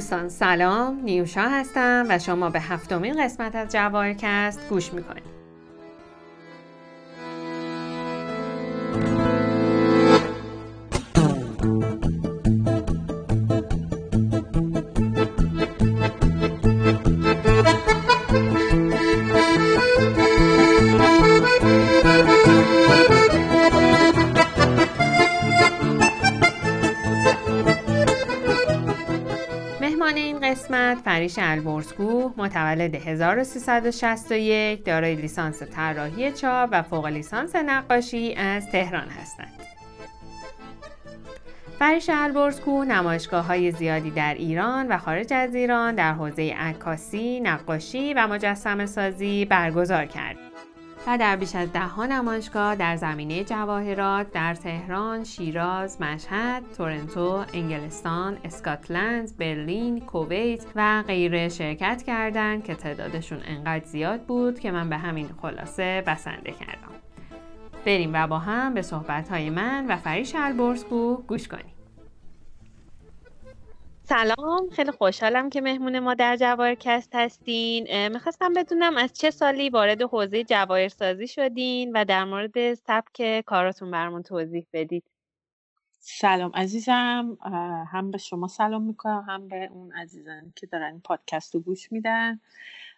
دوستان سلام نیوشا هستم و شما به هفتمین قسمت از جواهرکست گوش می‌کنید. فریش البرزگو متولد 1361 دارای لیسانس طراحی چاپ و فوق لیسانس نقاشی از تهران هستند. فریش البرزگو نمایشگاه های زیادی در ایران و خارج از ایران در حوزه عکاسی، نقاشی و مجسم سازی برگزار کرد. و در بیش از ده نمایشگاه در زمینه جواهرات در تهران، شیراز، مشهد، تورنتو، انگلستان، اسکاتلند، برلین، کویت و غیره شرکت کردند که تعدادشون انقدر زیاد بود که من به همین خلاصه بسنده کردم. بریم و با هم به صحبت من و فریش البرزگو گوش کنیم. سلام خیلی خوشحالم که مهمون ما در جواهرکست هستین. می‌خواستم بدونم از چه سالی وارد حوزه جواهرسازی شدین و در مورد سبک کاراتون برمون توضیح بدید. سلام عزیزم. هم به شما سلام می‌کنم هم به اون عزیزان که دارن این پادکست رو گوش میدن.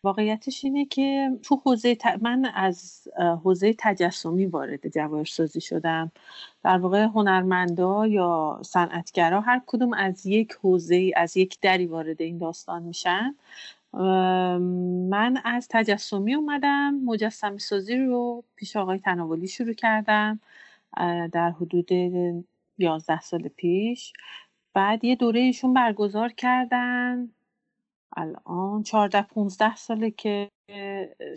واقعیتش اینه که تو حوزه من از حوزه تجسمی وارد جواهرسازی شدم. در واقع هنرمندا یا صنعتگرا هر کدوم از یک حوزه از یک دری وارد این داستان میشن. من از تجسمی اومدم مجسم سازی رو پیش آقای تناولی شروع کردم در حدود یازده سال پیش. بعد یه دوره ایشون برگزار کردن. الان چهارده 15 ساله که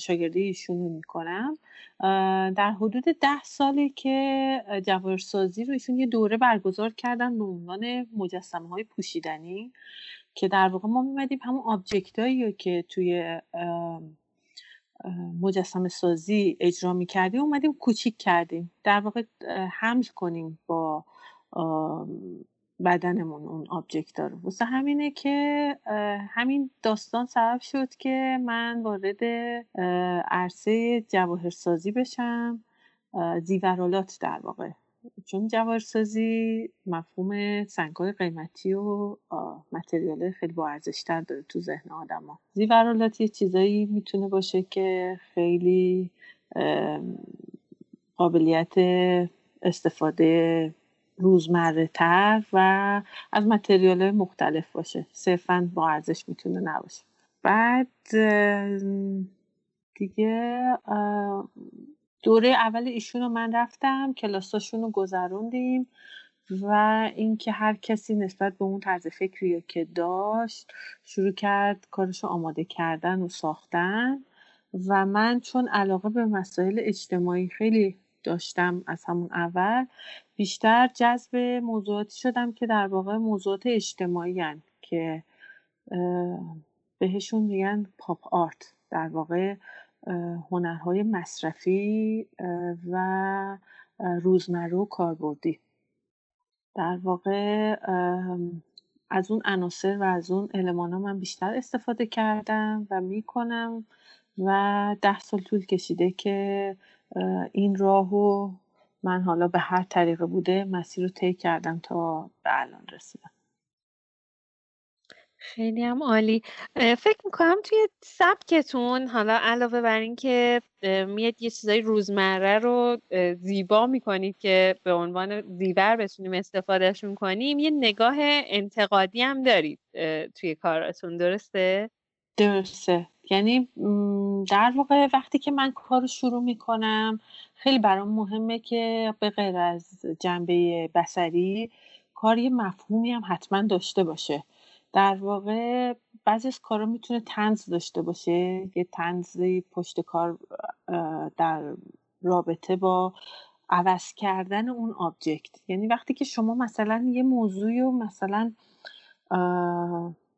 شاگردی ایشون رو می‌کنم در حدود ده ساله که جواهرسازی رو ایشون یه دوره برگزار کردن به عنوان مجسمه های پوشیدنی که در واقع ما میمدیم همون آبجکت هایی که توی مجسم سازی اجرا می‌کردیم اومدیم کوچیک کردیم. در واقع حمل کنیم با بدنمون اون آبجکت رو. واسه همینه که همین داستان سبب شد که من وارد عرصه جواهرسازی بشم. زیورالات در واقع. چون جواهرسازی مفهوم سنگهای قیمتی و متریال خیلی با ارزشتر داره تو ذهن ها زیورالات یه چیزایی می‌تونه باشه که خیلی قابلیت استفاده روزمره تر و از متریال مختلف باشه. صرفا با ارزش می‌تونه نباشه. بعد دیگه دوره اول ایشون رو من رفتم کلاساشون رو گذروندیم و اینکه هر کسی نسبت به اون طرز فکری که داشت شروع کرد کارش رو آماده کردن و ساختن و من چون علاقه به مسائل اجتماعی خیلی داشتم از همون اول. بیشتر جذب موضوعاتی شدم که در واقع موضوعات اجتماعی هن که بهشون میگن پاپ آرت. در واقع هنرهای مصرفی و روزمره و کاربردی. در واقع از اون عناصر و از اون علمان ها من بیشتر استفاده کردم و می‌کنم و ده سال طول کشیده که این راهو من حالا به هر طریقه بوده مسیر رو طی کردم تا به الان رسیدم. خیلی هم عالی. فکر می‌کنم توی سبکتون حالا علاوه بر اینکه میاد یه چیزای روزمره رو زیبا می‌کنید که به عنوان زیور بتونیم استفادهشون کنیم یه نگاه انتقادی هم دارید توی کاراتون درسته؟ درسته. یعنی در واقع وقتی که من کار رو شروع می‌کنم خیلی برام مهمه که به غیر از جنبه بسری کار یه مفهومی هم حتما داشته باشه. در واقع بعضی از کارا می‌تونه تنز داشته باشه یه تنزی پشت کار در رابطه با عوض کردن اون آبجکت یعنی وقتی که شما مثلا یه موضوعی و مثلا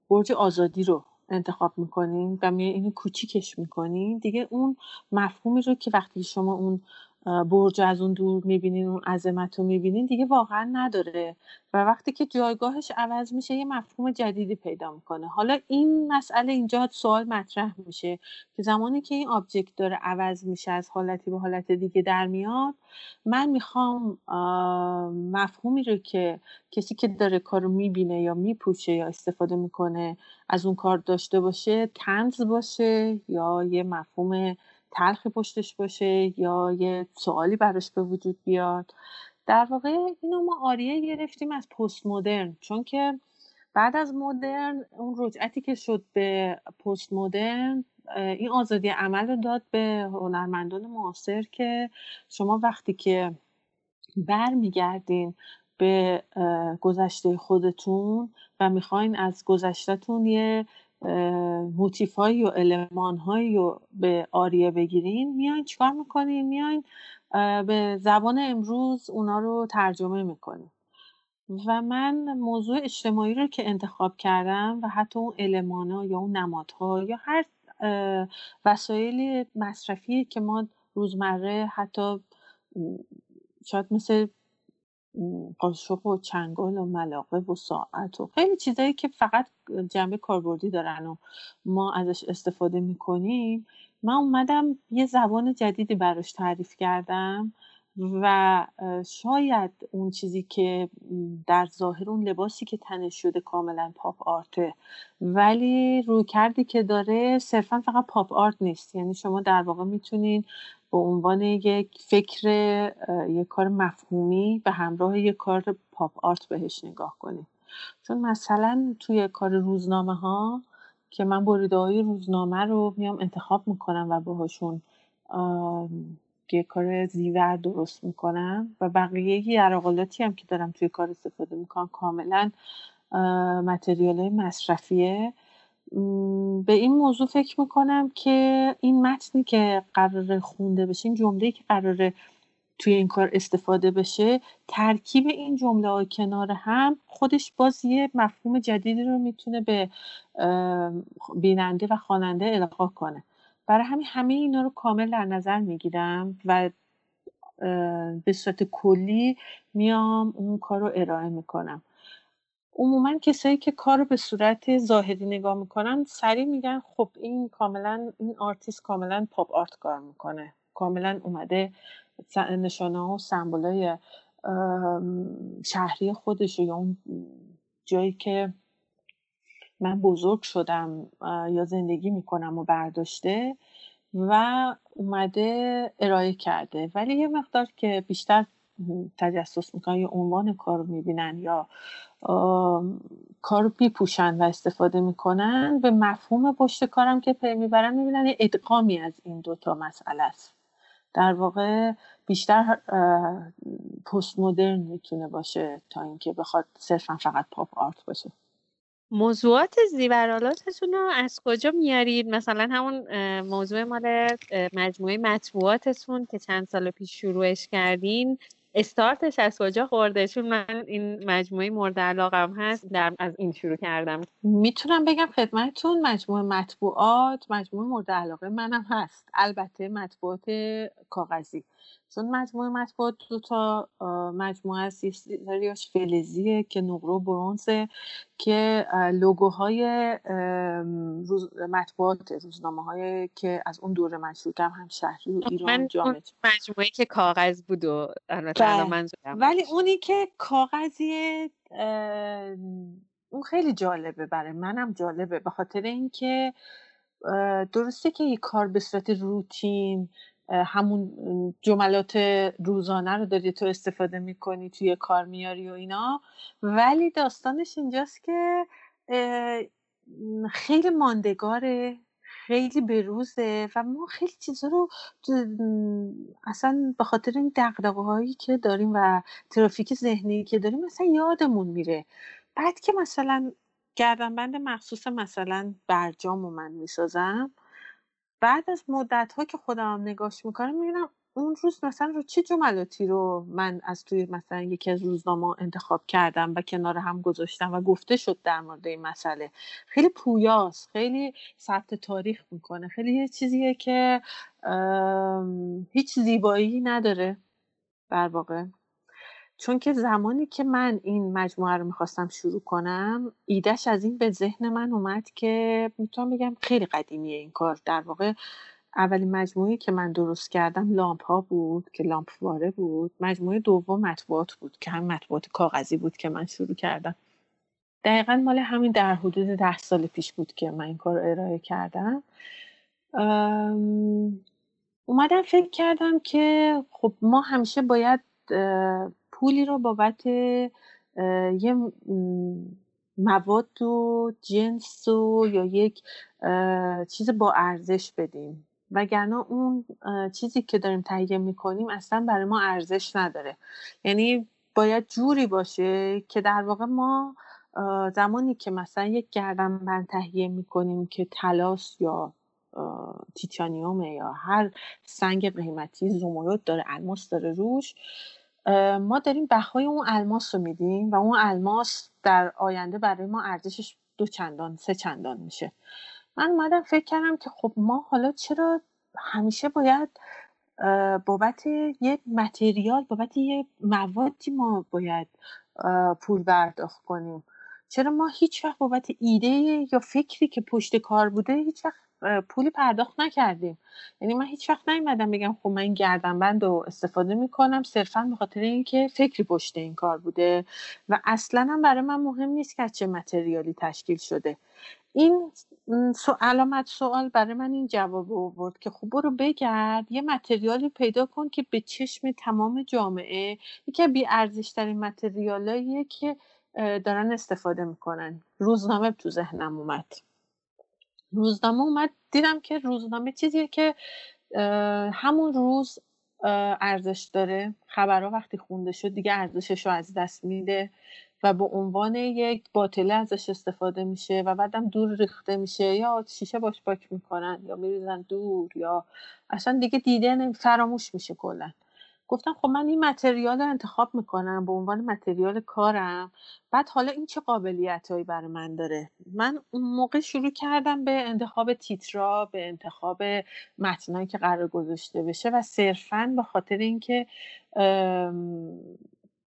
برج آزادی رو انتخاب می‌کنین و می اینو کوچیکش می‌کنین دیگه اون مفهومی رو که وقتی شما اون برج از اون دور می‌بینین اون عظمت رو می‌بینین دیگه واقعا نداره. و وقتی که جایگاهش عوض میشه یه مفهوم جدیدی پیدا می‌کنه. حالا این مسئله اینجا سوال مطرح میشه که زمانی که این آبجکت داره عوض میشه از حالتی به حالت دیگه در میاد من می‌خوام مفهومی رو که کسی که داره کار رو می‌بینه یا میپوشه یا استفاده می‌کنه از اون کار داشته باشه تنز باشه یا یه مفهوم تلخی پشتش باشه یا یه سوالی براش به وجود بیاد. در واقع اینو ما آریه گرفتیم از پست مدرن چون که بعد از مدرن اون رجعتی که شد به پست مدرن این آزادی عمل رو داد به هنرمندان معاصر که شما وقتی که برمیگردین به گذشته خودتون و می‌خواین از گذشتهتون یه موتیف هایی و علمان هایی رو به آریه بگیرین. میاین چیکار می‌کنین؟ میاین به زبان امروز اونا رو ترجمه می‌کنین. و من موضوع اجتماعی رو که انتخاب کردم و حتی اون علمان ها یا اون نمادها یا هر وسایل مصرفی که ما روزمره حتی شاید مثل قاشق و چنگال و ملاقه و ساعت و خیلی چیزایی که فقط جنبه کاربردی دارن و ما ازش استفاده می‌کنیم. من اومدم یه زبان جدیدی براش تعریف کردم. و شاید اون چیزی که در ظاهر اون لباسی که تنش شده کاملا پاپ آرته ولی روی کردی که داره صرفا فقط پاپ آرت نیست. یعنی شما در واقع می‌تونین به عنوان یک فکر یک کار مفهومی به همراه یک کار پاپ آرت بهش نگاه کنید چون مثلا توی کار روزنامه ها که من بریده های روزنامه رو میام انتخاب می‌کنم و باهاشون یه کار زیور درست می‌کنم و بقیه عراقلاتی هم که دارم توی کار استفاده می‌کنم کاملا متریال های مصرفیه. به این موضوع فکر می‌کنم که این متنی که قرار خونده بشه این جمله که قراره توی این کار استفاده بشه ترکیب این جمله های کنار هم خودش باز یه مفهوم جدیدی رو می‌تونه به بیننده و خواننده القا کنه. برای همین همه اینا رو کامل در نظر می‌گیرم و به صورت کلی میام اون کار رو ارائه می‌کنم. عموما کسایی که کار رو به صورت ظاهری نگاه می‌کنن سریع میگن خب این کاملا این آرتیست کاملا pop art کار می‌کنه. کاملا اومده نشانه ها و symbol ای شهری خودش یا اون جایی که من بزرگ شدم یا زندگی می‌کنم و برداشته و اومده ارائه کرده. ولی یه مقدار که بیشتر تجسس می‌کنن یا عنوان کار رو می‌بینن یا کار رو می‌پوشن و استفاده می‌کنن به مفهوم پشت کارم که پی می‌برن می‌بینن یه ادغامی از این دوتا مسئله است. در واقع بیشتر پست مدرن می‌تونه باشه تا اینکه بخواد صرفا فقط pop art باشه. موضوعات زیورالاتتون رو از کجا میارید؟ مثلا همون موضوع مال مجموعه مطبوعاتتون که چند سال پیش شروعش کردین. استارتش از کجا خورده؟ چون من این مجموعه مورد علاقم هست در از این شروع کردم. می‌تونم بگم خدمتتون مجموعه مطبوعات مجموعه مورد علاقه منم هست. البته مطبوعات کاغذی. چون مجموعه مطبوعات دو تا مجموعه است سریاش فلزیه که نقره و برونزه که لوگوهای روز مطبوعات روزنامه های که از اون دوره مشروطه هم شهری و ایران من جامعه مجموعه که کاغذ بود و بله. ولی اونی که کاغذی اون خیلی جالبه برای منم جالبه به خاطر اینکه درسته که یه کار به صورت روتین همون جملات روزانه رو داری تو استفاده می‌کنی توی کار میاری و اینا. ولی داستانش اینجاست که خیلی ماندگاره خیلی بروزه و ما خیلی چیزا رو اصلا به خاطر این دقدقه هایی که داریم و ترافیک ذهنی که داریم مثلا یادمون میره. بعد که مثلا گردنبند مخصوص مثلا برجام و من می‌سازم بعد از مدت ها که خودم نگاش می‌کنم می‌بینم اون روز مثلا رو چه جملاتی رو من از توی مثلا یکی از روزنامه انتخاب کردم و کنار هم گذاشتم و گفته شد در مورد این مسئله. خیلی پویاست خیلی ثبت تاریخ می‌کنه خیلی یه چیزیه که هیچ زیبایی نداره در واقع. چون که زمانی که من این مجموعه رو می‌خواستم شروع کنم ایدهش از این به ذهن من اومد که می‌تونم بگم خیلی قدیمیه این کار. در واقع اولین مجموعه که من درست کردم لامپ ها بود که لامپ واره بود. مجموعه دوم مطبوعات بود که هم مطبوعات کاغذی بود که من شروع کردم. دقیقا مال همین در حدود ده سال پیش بود که من این کار ارائه کردم. اومدم فکر کردم که خب ما همیشه باید پولی رو بابت یه مواد و جنس و یا یک چیز با ارزش بدیم. وگرنه اون چیزی که داریم تهیه می‌کنیم اصلا برای ما ارزش نداره. یعنی باید جوری باشه که در واقع ما زمانی که مثلا یک گردنبند تهیه می‌کنیم که تلاس یا تیتانیومه یا هر سنگ قیمتی زمرد داره الماس داره روش ما داریم بهای اون الماس رو میدیم و اون الماس در آینده برای ما ارزشش دو چندان سه چندان میشه. من اومدم فکر کردم که خب ما حالا چرا همیشه باید بابت یه متریال بابت یه موادی ما باید پول برداخت کنیم؟ چرا ما هیچ وقت بابت ایده یا فکری که پشت کار بوده هیچ وقت پولی پرداخت نکردیم. یعنی من هیچ وقت نیومدم بگم خب من این گردنبند رو استفاده می‌کنم صرفا به خاطر اینکه فکری پشت این کار بوده و اصلا هم برای من مهم نیست که چه متریالی تشکیل شده. این علامت سوال برای من این جواب آورد که خب برو بگرد یه متریالی پیدا کن که به چشم تمام جامعه یکی بی ارزش ترین متریالاییه که دارن استفاده می‌کنن. روزنامه تو ذهنم اومد. روزنامه اومد دیدم که روزنامه چیزیه که همون روز ارزش داره. خبرها وقتی خونده شد دیگه ارزشش رو از دست میده و به عنوان یک باطله ازش استفاده میشه و بعدم دور ریخته میشه یا شیشه باش پاک می‌کنن یا میریزن دور یا اصلا دیگه دیده فراموش میشه کلا. گفتم خب من این متریال رو انتخاب می‌کنم به عنوان متریال کارم. بعد حالا این چه قابلیت هایی برای من داره؟ من اون موقع شروع کردم به انتخاب تیترا به انتخاب متنایی که قرار گذاشته بشه و صرفا به خاطر اینکه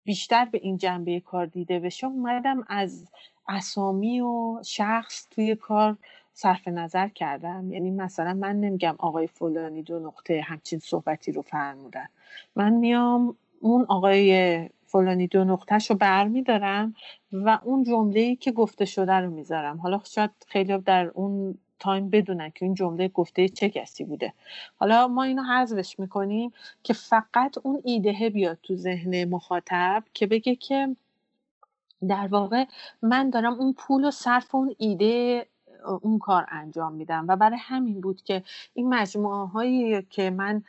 بیشتر به این جنبه کار دیده بشه اومدم از اسامی و شخص توی کار صرف نظر کردم. یعنی مثلا من نمیگم آقای فلانی دو نقطه همچین صحبتی رو فرمودن. من میام اون آقای فلانی دو نقطهش رو برمیدارم و اون جمله که گفته شده رو می‌ذارم. حالا شاید خیلی در اون تایم بدونن که این جمله گفته چه کسی بوده. حالا ما اینو حذفش می‌کنیم که فقط اون ایده بیاد تو ذهن مخاطب که بگه که در واقع من دارم اون پول و صرف اون ایده اون کار انجام میدم. و برای همین بود که این مجموعه هایی که من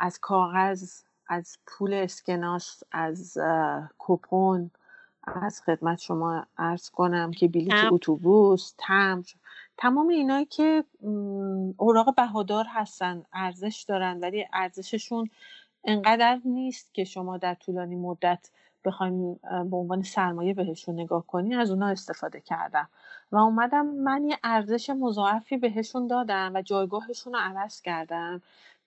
از کاغذ از پول اسکناس از کوپون از خدمت شما ارز کنم که بلیت اتوبوس تمر تمام اینایی که اوراق بهادار هستن ارزش دارن ولی ارزششون انقدر نیست که شما در طولانی مدت بخوایم به عنوان سرمایه بهشون نگاه کنی از اونا استفاده کردم. و اومدم من یه ارزش مضاعفی بهشون دادم و جایگاهشون رو عوض کردم.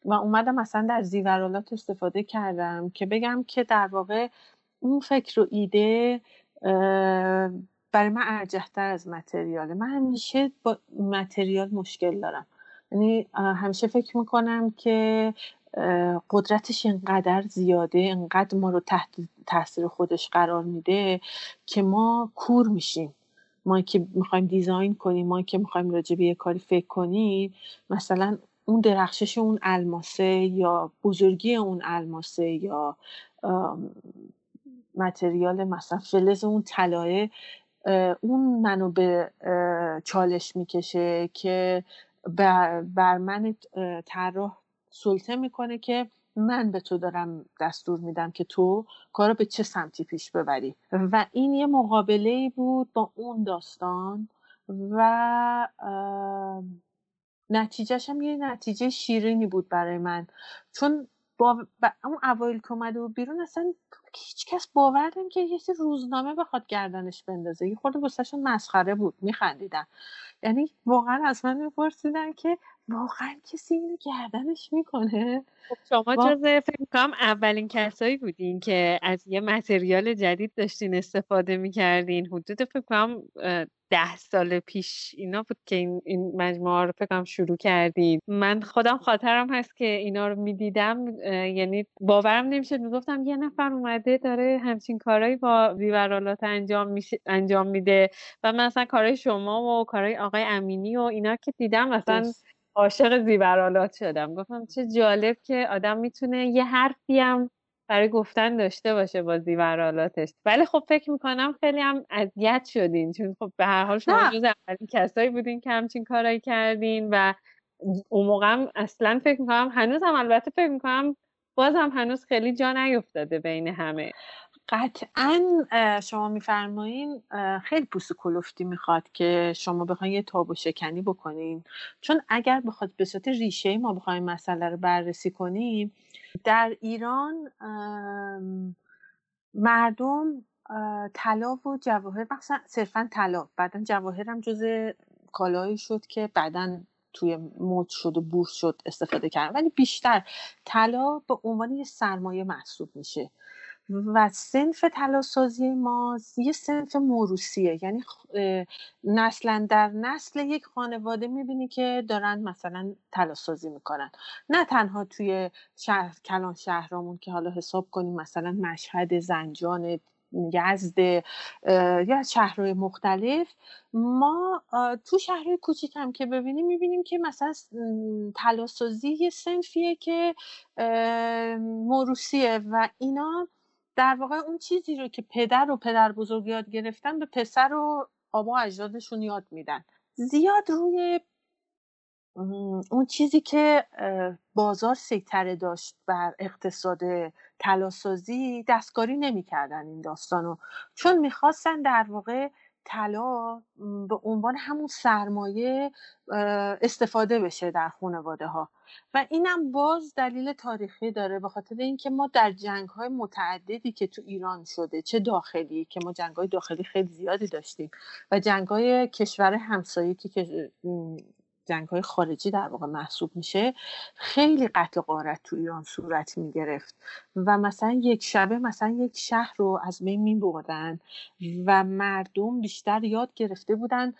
و اومدم مثلا در زیورالات استفاده کردم که بگم که در واقع اون فکر و ایده برای من ارجحتر از متریاله. من همیشه با متریال مشکل دارم. یعنی همیشه فکر می‌کنم که قدرتش اینقدر زیاده اینقدر ما رو تحت تاثیر خودش قرار میده که ما کور میشیم. ما که می‌خوایم دیزاین کنیم ما که می‌خوایم راجع به یه کاری فکر کنیم مثلا اون درخشش اون الماسه یا بزرگی اون الماسه یا متریال مثلا فلز اون طلایه اون منو به چالش می‌کشه که بر, من طراح سلطه می‌کنه که من به تو دارم دستور میدم که تو کارو به چه سمتی پیش ببری. و این یه مقابله بود با اون داستان و نتیجهش هم یه نتیجه شیرینی بود برای من. چون با اون اوایل که اومده و بیرون اصلا هیچ کس باور که یه روزنامه بخواد گردنش بندازه. یه خورده واسهشون مسخره بود میخندیدن. یعنی واقعا از من میپرسیدن که واقعا کسی اینو گردنش می‌کنه؟ خب شما با... جز فکر کنم اولین کسایی بودین که از یه متریال جدید داشتین استفاده می‌کردین. حدود فکر کنم ده سال پیش اینا بود که این, این مجموعه رو فکرم شروع کردید من خودم خاطرم هست که اینا رو می‌دیدم یعنی باورم نمیشه می‌گفتم یه نفر اومده داره همچین کارهایی با ویورالات انجام انجام میده و من مثلا کارهای شما و کارهای آقای امینی و اینا که دیدم مثلا عاشق زیورالات شدم. گفتم چه جالب که آدم می‌تونه یه حرفی هم برای گفتن داشته باشه با زیورالاتش ولی خب فکر می‌کنم خیلی هم اذیت شدین چون خب به هر حال شما جز اولین کسایی بودین که همچین کارایی کردین و اون موقع هم اصلا فکر می‌کنم هنوز هم البته فکر می‌کنم باز هم هنوز خیلی جا نیفتاده بین همه. قطعا شما میفرمایین خیلی پوست کلوفتی می‌خواد که شما بخواین یه تاب و شکنی بکنین. چون اگر بخواد به صورت ریشه ما بخوایم مسئله رو بررسی کنیم در ایران مردم طلا و جواهر مثلا صرفا طلا بعدا جواهر هم جز کالایی شد که بعدا توی مد شد و بورس شد استفاده کردن. ولی بیشتر طلا به عنوان یه سرمایه محسوب میشه. و سنف تلاسازی ما یه سنف موروسیه یعنی نسلا در نسل یک خانواده می‌بینی که دارن مثلا تلاسازی می‌کنن. نه تنها توی شهر کلان شهرامون که حالا حساب کنیم مثلا مشهد زنجان یزد یا شهرهای مختلف ما تو شهرهای کوچیک هم که ببینیم می‌بینیم که مثلا تلاسازی یه سنفیه که موروسیه و اینا در واقع اون چیزی رو که پدر و پدر بزرگ یاد گرفتن به پسر و آبا اجدادشون یاد میدن. زیاد روی اون چیزی که بازار سیطره داشت بر اقتصاد تلاسازی دستکاری نمی‌کردن این داستانو. چون می‌خواستن در واقع طلا به عنوان همون سرمایه استفاده بشه در خانواده ها و اینم باز دلیل تاریخی داره به خاطر اینکه ما در جنگ های متعددی که تو ایران شده چه داخلی که ما جنگ های داخلی خیلی زیادی داشتیم و جنگ های کشور همسایه که جنگ های خارجی در واقع محسوب میشه خیلی قتل قارت تو ایران صورت می‌گرفت و مثلا یک شبه مثلا یک شهر رو از بین می بردن و مردم بیشتر یاد گرفته بودن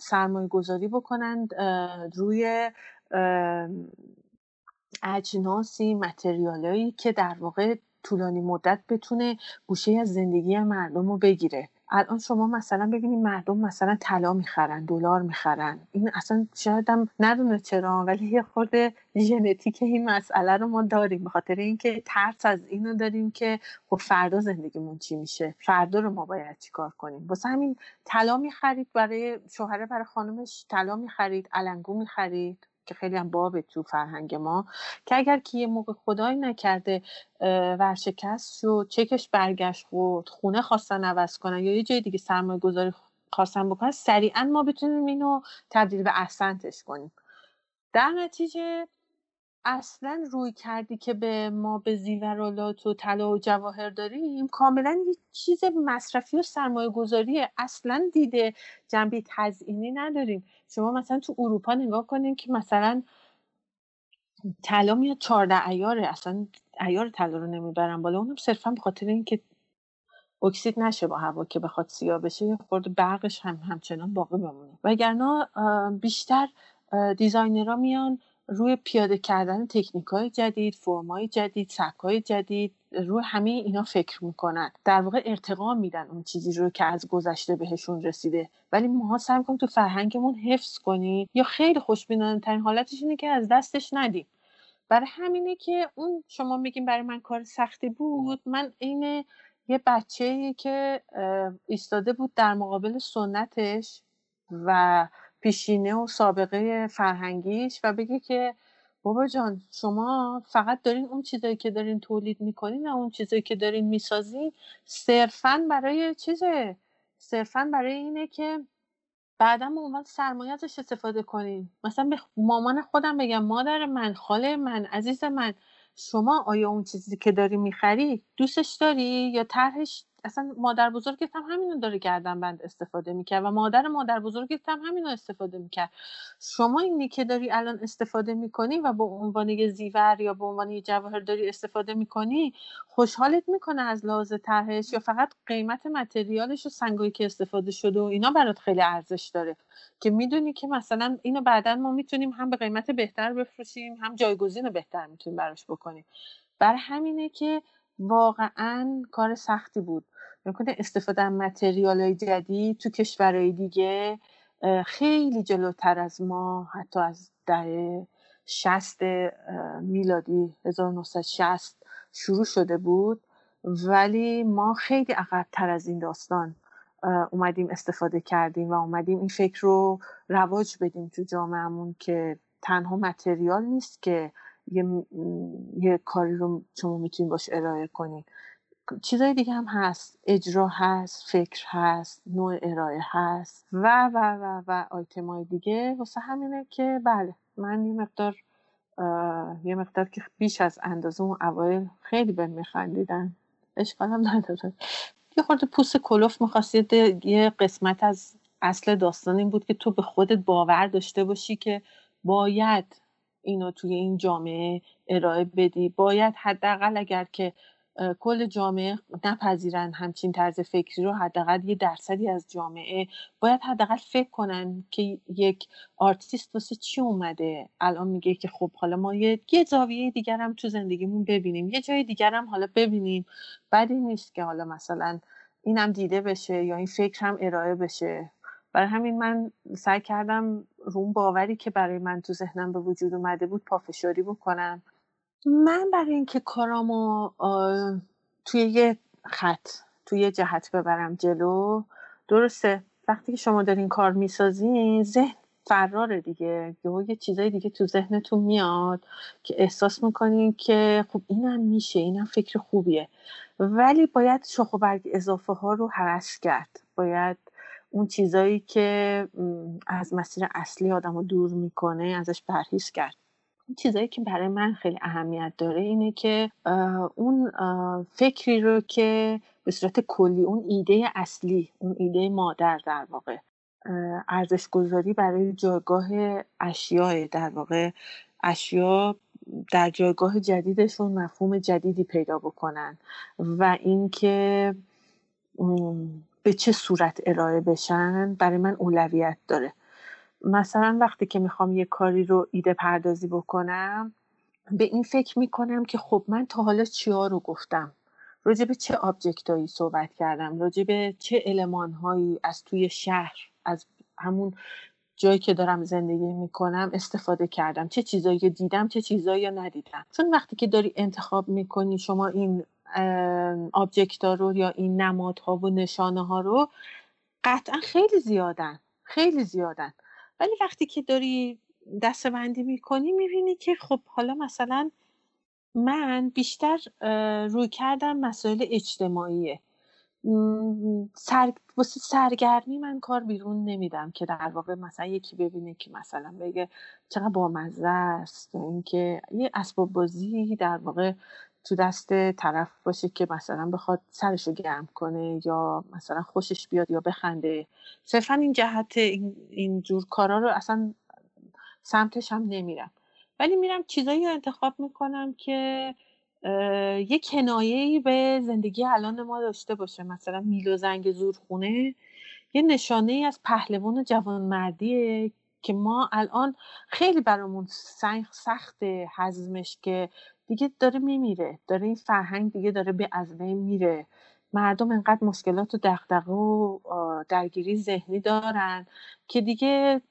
سرمایه گذاری بکنند روی اجناسی متریالایی که در واقع طولانی مدت بتونه گوشه از زندگی مردم رو بگیره. الان شما مثلا ببینید مردم مثلا طلا می‌خرن دلار می‌خرن. این اصلا شاید هم ندونه چرا ولی یه خورده ژنتیک این مسئله رو ما داریم. به خاطر اینکه ترس از اینو داریم که خب فردا زندگیمون چی میشه؟ فردا رو ما باید چیکار کنیم؟ واسه همین طلا می‌خرید برای شوهره برای خانمش طلا می‌خرید علنگو می‌خرید. که خیلی هم بابه تو فرهنگ ما که اگر که یه موقع خدایی نکرده ورشکست شد چکش برگشت خود خونه خواستن عوض کنن یا یه جای دیگه سرمایه گذاری خواستن بکنن سریعا ما بتونیم اینو تبدیل به احسنتش کنیم. در نتیجه اصلا روی کردی که به ما به زیورالات و طلا و جواهر داریم کاملا یه چیز مصرفی و سرمایه گذاریه اصلا دیده جنبه تزئینی نداریم. شما مثلا تو اروپا نگاه کنیم که مثلا طلا میاد چهارده ایاره اصلا ایار طلا رو نمی‌برن بالا. اونم صرفا به خاطر اینکه اکسید نشه با هوا که بخواد سیاه بشه یه خورده برقش هم همچنان باقی بمونه. وگرنه بیشتر دیزاینرها میان روی پیاده کردن تکنیک های جدید فرم های جدید سبک های جدید روی همه اینا فکر می‌کنن. در واقع ارتقا میدن اون چیزی رو که از گذشته بهشون رسیده. ولی ما سعی کنیم تو فرهنگمون حفظ کنیم یا خیلی خوشبینانه ترین حالتش اینه که از دستش ندیم. برای همینه که اون شما میگیم برای من کار سختی بود من این یه بچه که ایستاده بود در مقابل سنتش و پیشینه و سابقه فرهنگیش و بگه که بابا جان شما فقط دارین اون چیزایی که دارین تولید می‌کنین و اون چیزایی که دارین می‌سازین صرفا برای چیزه؟ صرفا برای اینه که بعدا به عنوان سرمایه ازش استفاده کنین. مثلا به مامان خودم بگم مادر من خاله من عزیز من شما آیا اون چیزی که داری می‌خری دوستش داری یا طرحش اصلا مادر بزرگت هم همینو داره گردن بند استفاده می‌کرد و مادر مادر بزرگت هم همینو استفاده می‌کرد. شما اینی که داری الان استفاده می‌کنی و به عنوان یه زیور یا به عنوان یه جواهر داری استفاده می‌کنی خوشحالت می‌کنه از لحاظ طرحش یا فقط قیمت متریالش و سنگایی که استفاده شده و اینا برات خیلی ارزش داره؟ که می‌دونی که مثلا اینو بعدا ما می‌تونیم هم به قیمت بهتر بفروشیم هم جایگزین بهتر می‌تونیم براش بکنیم. بر همینه که واقعا کار سختی بود. می‌کنه استفاده از متریال جدید تو کشورهای دیگه خیلی جلوتر از ما حتی از دهه شست میلادی 1960 شروع شده بود. ولی ما خیلی عقبتر از این داستان اومدیم استفاده کردیم و اومدیم این فکر رو رواج بدیم تو جامعهمون که تنها متریال نیست که یه, یه کاری رو شما می‌تونید باش ارائه کنید. چیزای دیگه هم هست. اجرا هست فکر هست نوع ارائه هست و و و و آیتم های دیگه. واسه همینه که بله من یه مقدار یه مقدار که بیش از اندازه اون اوایل خیلی به میخندیدن. اشکال هم نداره. یه خورده پوست کلوف می‌خواست. یه قسمت از اصل داستان این بود که تو به خودت باور داشته باشی که باید اینو توی این جامعه ارائه بدی. باید حداقل اگر که کل جامعه نپذیرن همچین طرز فکری رو حداقل یه درصدی از جامعه باید حداقل فکر کنن که یک آرتیست واسه چی اومده. الان میگه که خب حالا ما یه, یه زاویه دیگر هم تو زندگیمون ببینیم. یه جای دیگر هم حالا ببینیم. بدی نیست که حالا مثلا اینم دیده بشه یا این فکر هم ارائه بشه. برای همین من سعی کردم رو اون باوری که برای من تو ذهنم به وجود اومده بود پافشاری بکنم. من برای اینکه کارامو توی یه خط توی یه جهت ببرم جلو درسته. وقتی که شما دارین کار می‌سازین ذهن فراره دیگه. یه چیزای دیگه تو ذهنتون میاد که احساس می‌کنین که خب اینم میشه اینم فکر خوبیه. ولی باید شخ و برگ اضافه ها رو حرس کرد. باید اون چیزایی که از مسیر اصلی آدم رو دور می‌کنه ازش پرهیز کرد. چیزایی که برای من خیلی اهمیت داره اینه که اون فکری رو که به صورت کلی اون ایده اصلی اون ایده مادر در واقع ارزش گذاری برای جایگاه اشیاء در واقع اشیا در جایگاه جدیدشون مفهوم جدیدی پیدا بکنن و اینکه به چه صورت ارائه بشن برای من اولویت داره. مثلا وقتی که می‌خوام یه کاری رو ایده پردازی بکنم به این فکر می‌کنم که خب من تا حالا چیا رو گفتم؟ راجع به چه object ایی صحبت کردم؟ راجع به چه المانهایی از توی شهر از همون جایی که دارم زندگی می‌کنم استفاده کردم؟ چه چیزایی دیدم چه چیزایی ندیدم؟ چون وقتی که داری انتخاب می‌کنی شما این object ها رو یا این نمادها و نشانه ها رو قطعا خیلی زیادن خیلی زیادن. ولی وقتی که داری دسته بندی می‌کنی می‌بینی که خب حالا مثلا من بیشتر روی کردم مسائل اجتماعیه. سر... واسه سرگرمی من کار بیرون نمیدم که در واقع مثلا یکی ببینه که مثلا بگه چقدر بامزه است اینکه یه اسباب بازی در واقع تو دست طرف باشه که مثلا بخواد سرشو گرم کنه یا مثلا خوشش بیاد یا بخنده. صرفا این جهت این جور کارا رو اصلا سمتش هم نمیرم. ولی میرم چیزایی رو انتخاب می‌کنم که یه کنایه به زندگی الان ما داشته باشه. مثلا میلو زنگ زورخونه یه نشانه ای از پهلوان جوانمردیه که ما الان خیلی برامون سخت حزمش که دیگه داره میمیره داره این فرهنگ دیگه داره به از بین میره. مردم انقدر مشکلات و دغدغه و درگیری ذهنی دارن که دیگه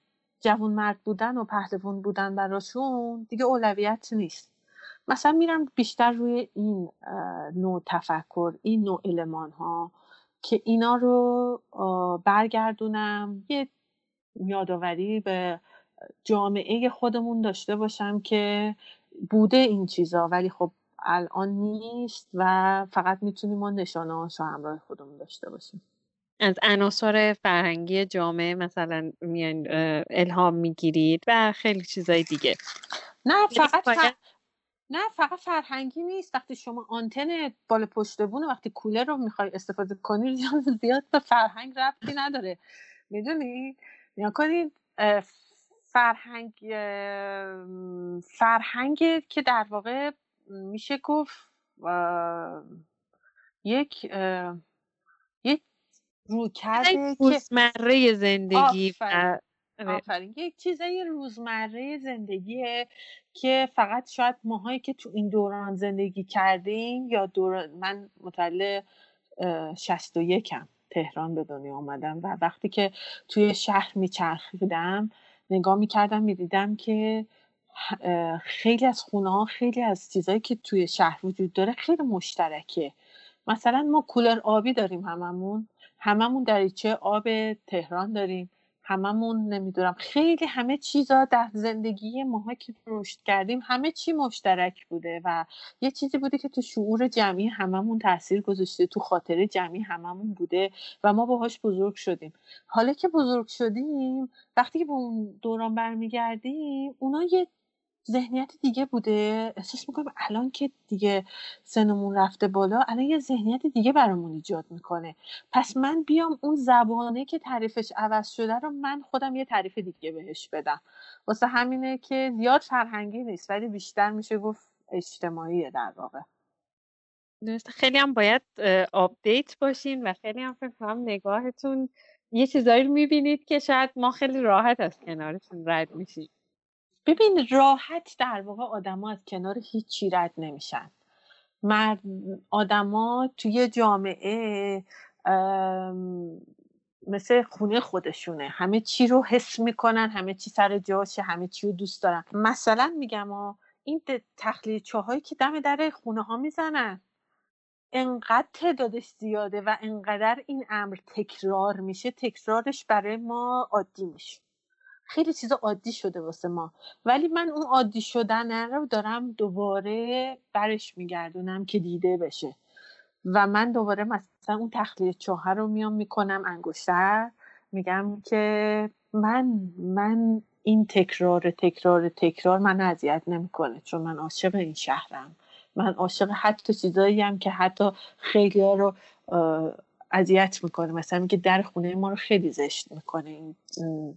جوون مرد بودن و پهلوان بودن براشون دیگه اولویت نیست. مثلا میرم بیشتر روی این نوع تفکر این نوع علمان ها که اینا رو برگردونم یه یادآوری به جامعه خودمون داشته باشم که بوده این چیزا. ولی خب الان نیست و فقط می‌تونیم ما نشانه ها همراه خودمون داشته باشیم. از عناصر فرهنگی جامعه مثلا میان الهام می‌گیرید و خیلی چیزای دیگه. نه فقط نه فقط فرهنگی نیست. وقتی شما آنتن بالا پشت بونه وقتی کولر رو می‌خوای استفاده کنی زیاد به فرهنگ ربطی نداره. می‌دونی؟ یا کنید فرهنگ فرهنگ که در واقع میشه گفت یک یک روکرد روزمره زندگی آره. آفرین. یک چیزای روزمره زندگیه که فقط شاید ماهایی که تو این دوران زندگی کردیم یا دوران من متولد 61 هم تهران به دنیا آمدم و وقتی که توی شهر میچرخیدم نگاه می‌کردم می‌دیدم که خیلی از خونه ها خیلی از چیزهایی که توی شهر وجود داره خیلی مشترکه. مثلا ما کولر آبی داریم هممون هممون دریچه آب تهران داریم. هممون نمی‌دونم. خیلی همه چیزا در زندگی ماها که رشد کردیم همه چی مشترک بوده و یه چیزی بوده که تو شعور جمعی هممون تاثیر گذاشته تو خاطر جمعی هممون بوده و ما باهاش بزرگ شدیم. حالا که بزرگ شدیم وقتی که به اون دوران برمیگردیم اونا یه ذهنیت دیگه بوده. احساس می‌کنم الان که دیگه سنمون رفته بالا الان یه ذهنیت دیگه برامون ایجاد می‌کنه. پس من بیام اون زبانه که تعریفش عوض شده رو من خودم یه تعریف دیگه بهش بدم. واسه همینه که زیاد فرهنگی نیست ولی بیشتر میشه گفت اجتماعیه در واقع. خیلی هم باید آپدیت باشین و خیلی هم فکر کنم نگاهتون یه چیزایی رو می‌بینید که شاید ما خیلی راحت از کنارشون رد میشیم. ببین راحت در واقع آدما از کنار هیچی رد نمیشن. مرد آدما توی جامعه مثل خونه خودشونه. همه چی رو حس می‌کنن همه چی سر جاشه همه چی رو دوست دارن. مثلا میگم این تخلیه چاهایی که دم در خونه ها می‌زنن. انقدر تعدادش زیاده و انقدر این امر تکرار میشه تکرارش برای ما عادی میشه. خیلی چیز عادی شده واسه ما. ولی من اون عادی شدن رو دارم دوباره برش میگردونم که دیده بشه. و من دوباره مثلا اون تخلیه چوهه رو میام می‌کنم انگشتر. میگم که من من این تکرار تکرار تکرار من اذیت نمی‌کنه چون من عاشق این شهرم. من عاشق حتی چیزایی هم که حتی خیلی رو اذیت می‌کنه. مثلا میگه در خونه ما رو خیلی زشت می‌کنه این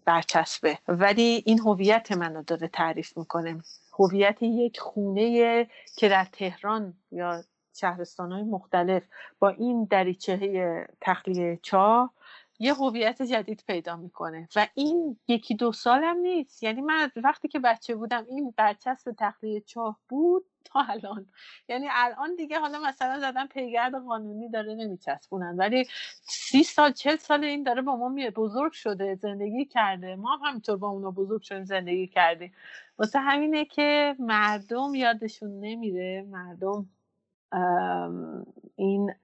برچسبه. ولی این هویت منو داره تعریف می‌کنه. هویت یک خونه که در تهران یا شهرستان های مختلف با این دریچه تخلیه چاه یه هویت جدید پیدا می‌کنه و این یکی دو سالم نیست. یعنی من وقتی که بچه بودم این برچسب تخلیه چاه بود تا الان. یعنی الان دیگه حالا مثلا زدن پیگرد قانونی داره نمیچسبونن. ولی سی سال چل سال این داره با ما بزرگ شده زندگی کرده. ما هم همینطور با اونا بزرگ شدیم زندگی کردیم. واسه همینه که مردم یادشون نمیره. مردم این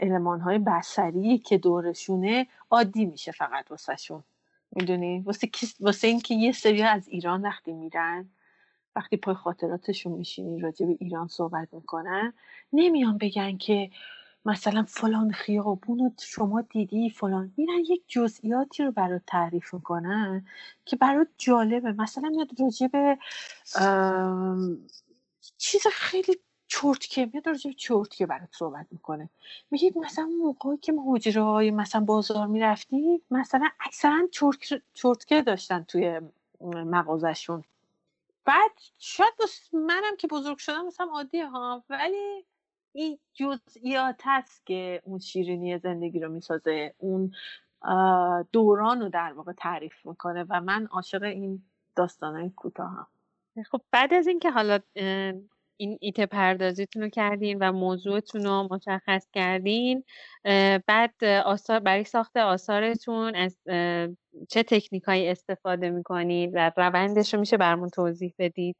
علمان های بسری که دورشونه عادی میشه فقط واسه شون می‌دونی؟ واسه, واسه اینکه یه سری از ایران وقتی میرن وقتی پای خاطراتشون میشینی راجع به ایران صحبت می‌کنن نمیان بگن که مثلا فلان خیابون شما دیدی فلان. میرن یک جزئیاتی رو برات تعریف می‌کنن که برات جالبه. مثلا میاد راجع به چیز خیلی چرتکه میاد راجع به چرتکه برات صحبت می‌کنه. میگه مثلا موقعی که ما حجره مثلا بازار می‌رفتیم مثلا اکثرا چرتکه داشتن توی مغازشون بعد شاید منم که بزرگ شدم مثلا عادیه ها ولی این جزئیات هست که اون شیرینی زندگی رو می‌سازه اون دوران رو در واقع تعریف می‌کنه و من عاشق این داستانهای کوتاه هم خب بعد از اینکه حالا این ایته پردازیتون رو کردین و موضوعتون رو مشخص کردین. بعد آثار برای ساخت آثارتون از چه تکنیکایی استفاده می‌کنید و روندش رو میشه برمون توضیح بدید؟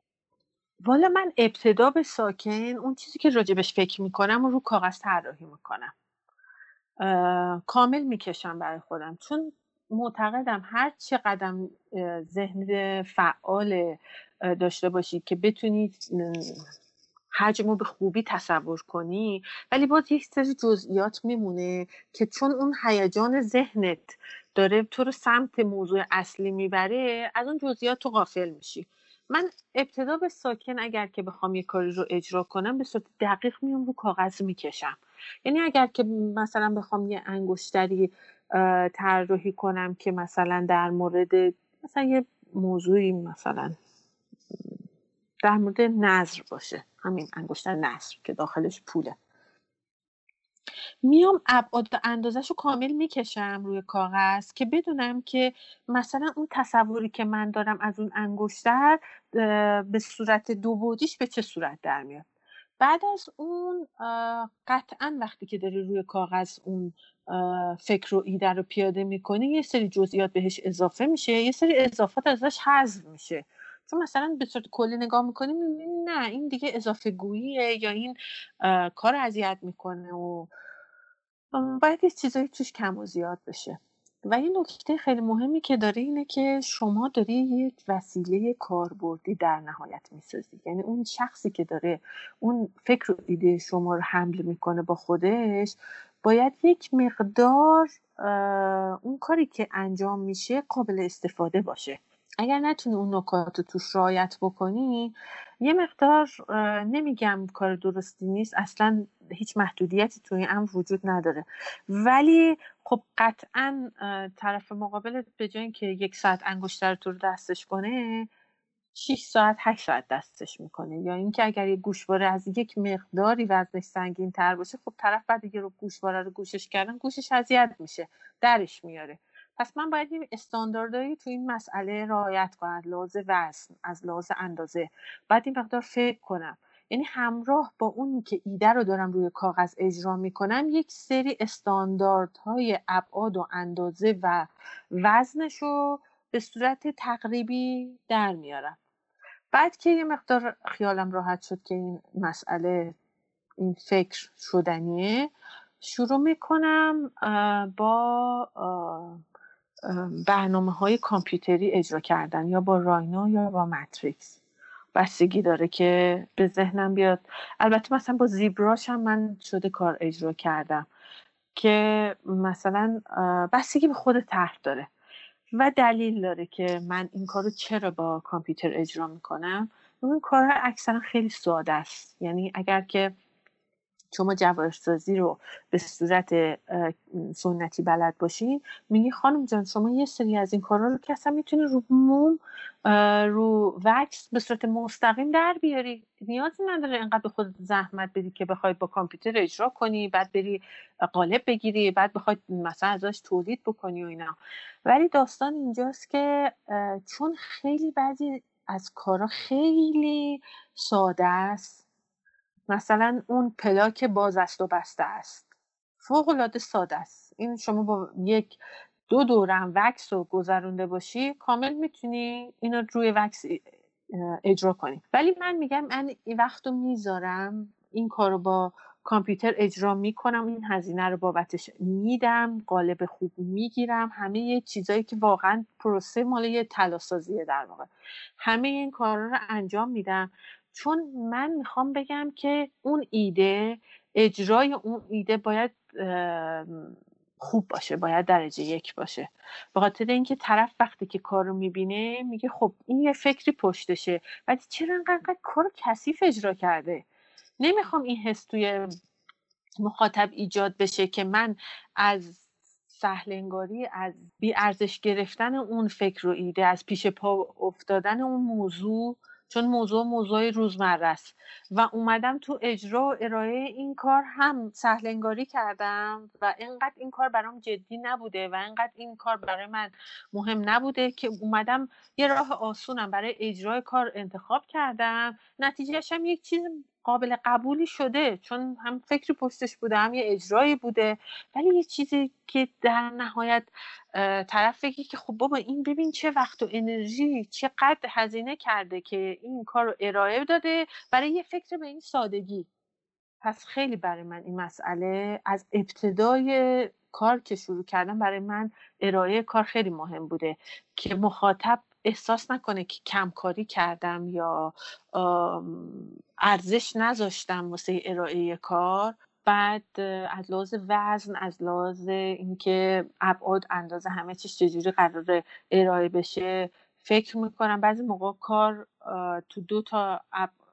والا من ابتدا به ساکن اون چیزی که راجبش فکر می‌کنم و رو کاغذ طراحی می‌کنم. کامل می‌کشم برای خودم. چون معتقدم هر چه قدم ذهن فعال داشته باشید که بتونید حجم رو به خوبی تصور کنی ولی باز یک سری جزئیات میمونه که چون اون هیجان ذهنت داره تو رو سمت موضوع اصلی می‌بره از اون جزئیات تو غافل میشی. من ابتدا به ساکن اگر که بخوام یه کاری رو اجرا کنم به صورت دقیق میام رو کاغذ می‌کشم. یعنی اگر که مثلا بخوام یه انگشتری طراحی کنم که مثلا در مورد مثلا یه موضوعی مثلا در مورد نظر باشه. همین انگشتر نظر که داخلش پوله. میام ابعاد و اندازش رو کامل می‌کشم روی کاغذ که بدونم که مثلا اون تصوری که من دارم از اون انگشتر به صورت دو بودیش به چه صورت در میاد؟ بعد از اون قطعا وقتی که داری روی کاغذ اون فکر و ایده رو پیاده می‌کنی یه سری جزئیات بهش اضافه میشه یه سری اضافات ازش حذف میشه. چون مثلا به صورت کلی نگاه می‌کنیم نه این دیگه اضافه گوییه یا این کار اذیت می‌کنه و باید یه چیزایی توش کم و زیاد بشه. و یه نکته خیلی مهمی که داره اینه که شما داری یک وسیله کاربردی در نهایت می‌سازی. یعنی اون شخصی که داره اون فکر و ایده شما رو حمل می‌کنه با خودش باید یک مقدار اون کاری که انجام میشه قابل استفاده باشه. اگر نتونی اون نکات رو توش رعایت بکنی یه مقدار نمیگم کار درستی نیست اصلا هیچ محدودیتی توی امر وجود نداره. ولی خب قطعا طرف مقابل به جای اینکه یک ساعت انگشتر تو رو دستش کنه 6 ساعت 8 ساعت دستش می‌کنه. یا اینکه اگر یه گوشواره از یک مقداری وزنش سنگین تر باشه خب طرف بعد دیگه رو گوشواره رو گوشش کردن گوشش اذیت میشه درش میاره. پس من باید این استانداردهایی تو این مسئله رعایت کنم لحاظ وزن از لحاظ اندازه. باید این مقدار فکر کنم. یعنی همراه با اون که ایده رو دارم روی کاغذ اجرا می‌کنم یک سری استانداردهای ابعاد و اندازه و وزنش رو به صورت تقریبی در میارم. بعد که یه مقدار خیالم راحت شد که این مسئله این فکر شدنیه شروع می‌کنم با برنامه های کامپیوتری اجرا کردن یا با راینا یا با ماتریکس بستگی داره که به ذهنم بیاد. البته مثلا با زیبراش هم من شده کار اجرا کردم که مثلا بستگی به خود طرح داره. و دلیل داره که من این کار رو چرا با کامپیوتر اجرا می‌کنم؟ اون کار اکثرا خیلی ساده است. یعنی اگر که شما جواهرسازی رو به صورت سنتی بلد باشین. میگی خانم جان شما یه سری از این کارا رو که اصلا می‌تونی رو موم رو وکس به صورت مستقیم در بیاری. نیازی نداره انقدر به خود زحمت بدی که بخوای با کامپیوتر اجرا کنی بعد بری قالب بگیری بعد بخوای مثلا ازش تولید بکنی و اینا. ولی داستان اینجاست که چون خیلی بعضی از کارا خیلی ساده است مثلا اون پلاک باز است و بسته است. فوق العاده ساده است. این شما با یک دو دورم وکس رو گذرونده باشی کامل می‌تونی اینو روی وکس اجرا کنی. ولی من میگم من این وقت رو می‌ذارم این کار رو با کامپیوتر اجرا می‌کنم این هزینه رو بابتش میدم قالب خوب می‌گیرم. همه یه چیزایی که واقعا پروسه مال یه تلاسازیه در واقع. همه این کارا رو انجام میدم. چون من می‌خوام بگم که اون ایده اجرای اون ایده باید خوب باشه باید درجه یک باشه. به خاطر اینکه طرف وقتی که کار رو می‌بینه میگه خب این یه فکری پشتشه ولی چرا انقدر کار کثیف اجرا کرده؟ نمی‌خوام این حس توی مخاطب ایجاد بشه که من از سهلنگاری از بی ارزش گرفتن اون فکر و ایده از پیش پا افتادن اون موضوع چون موضوع موضوع روزمره است. و اومدم تو اجرا و ارائه این کار هم سهلنگاری کردم و اینقدر این کار برام جدی نبوده و اینقدر این کار برای من مهم نبوده که اومدم یه راه آسونم برای اجرای کار انتخاب کردم. نتیجهش هم یک چیز قابل قبولی شده چون هم فکری پشتش بوده هم یه اجرایی بوده. ولی یه چیزی که در نهایت طرف که خب بابا این ببین چه وقت و انرژی چقدر هزینه کرده که این کار رو ارائه داده برای یه فکر به این سادگی. پس خیلی برای من این مسئله از ابتدای کار که شروع کردم برای من ارائه کار خیلی مهم بوده که مخاطب احساس نکنه که کمکاری کردم یا ارزش نذاشتم واسه ارائه کار. بعد از لحاظ وزن از لحاظ اینکه ابعاد اندازه همه چیز چجوری قرار ارائه بشه فکر می‌کنم بعضی موقع کار تو دو تا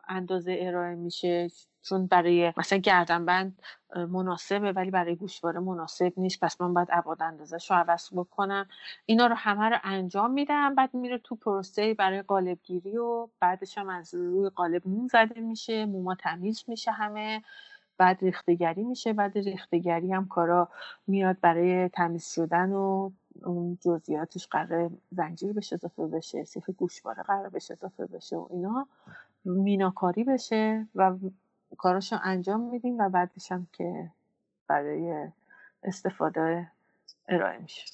اندازه ارائه میشه. چون برای مثلا گردنبند مناسبه ولی برای گوشواره مناسب نیست پس من باید ابعاد اندازه رو عوض بکنم. اینا رو همه رو انجام میدم بعد میره تو پروسه برای قالب گیری و بعدش هم از روی قالب موم زده میشه موما تمیز میشه همه بعد ریختگری میشه بعد ریختگری هم کارا میاد برای تمیز شدن و اون جزئیاتش قرار زنجیر بهش اضافه بشه سیخ گوشواره قرار بهش اضافه بشه و اینا میناکاری بشه و کاراشو انجام میدیم و بعدش هم که برای استفاده ارائه میشه.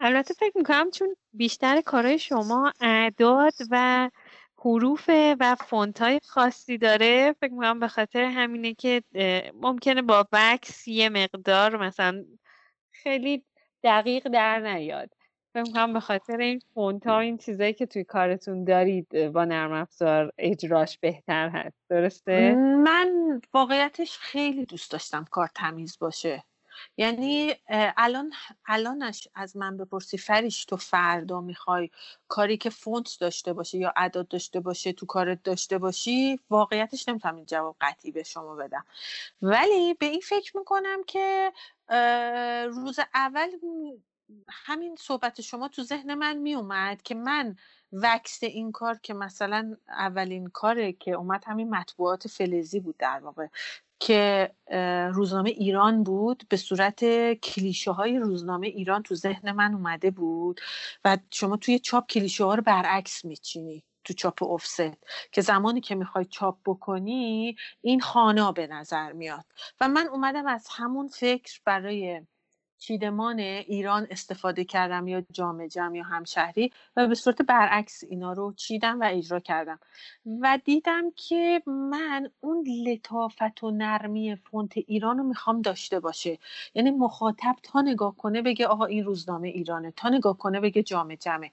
البته فکر می‌کنم چون بیشتر کارهای شما اعداد و حروف و فونت های خاصی داره فکر می‌کنم به خاطر همینه که ممکنه با وکس یه مقدار مثلا خیلی دقیق در نیاد. فکر می‌کنم به خاطر این فونت ها این چیزایی که توی کارتون دارید با نرم افزار اجراش بهتر هست. درسته؟ من واقعیتش خیلی دوست داشتم کار تمیز باشه. یعنی الان الانش از من بپرسی فریش تو فردا می‌خوای کاری که فونت داشته باشه یا اعداد داشته باشه تو کارت داشته باشی واقعیتش نمی‌تونم این جواب قطعی به شما بدم. ولی به این فکر می‌کنم که روز اول همین صحبت شما تو ذهن من میومد که من وکس این کار که مثلا اولین کاره که اومد همین مطبوعات فلزی بود در واقع که روزنامه ایران بود به صورت کلیشه های روزنامه ایران تو ذهن من اومده بود و شما توی چاپ کلیشه ها رو برعکس میچینی تو چاپ افست که زمانی که می‌خوای چاپ بکنی این خانه به نظر میاد. و من اومدم از همون فکر برای چیدمان ایران استفاده کردم یا جامعه جمع یا همشهری و به صورت برعکس اینا رو چیدم و اجرا کردم. و دیدم که من اون لطافت و نرمی فونت ایران رو می‌خوام داشته باشه. یعنی مخاطب تا نگاه کنه بگه آقا این روزنامه ایرانه تا نگاه کنه بگه جامعه جمعه.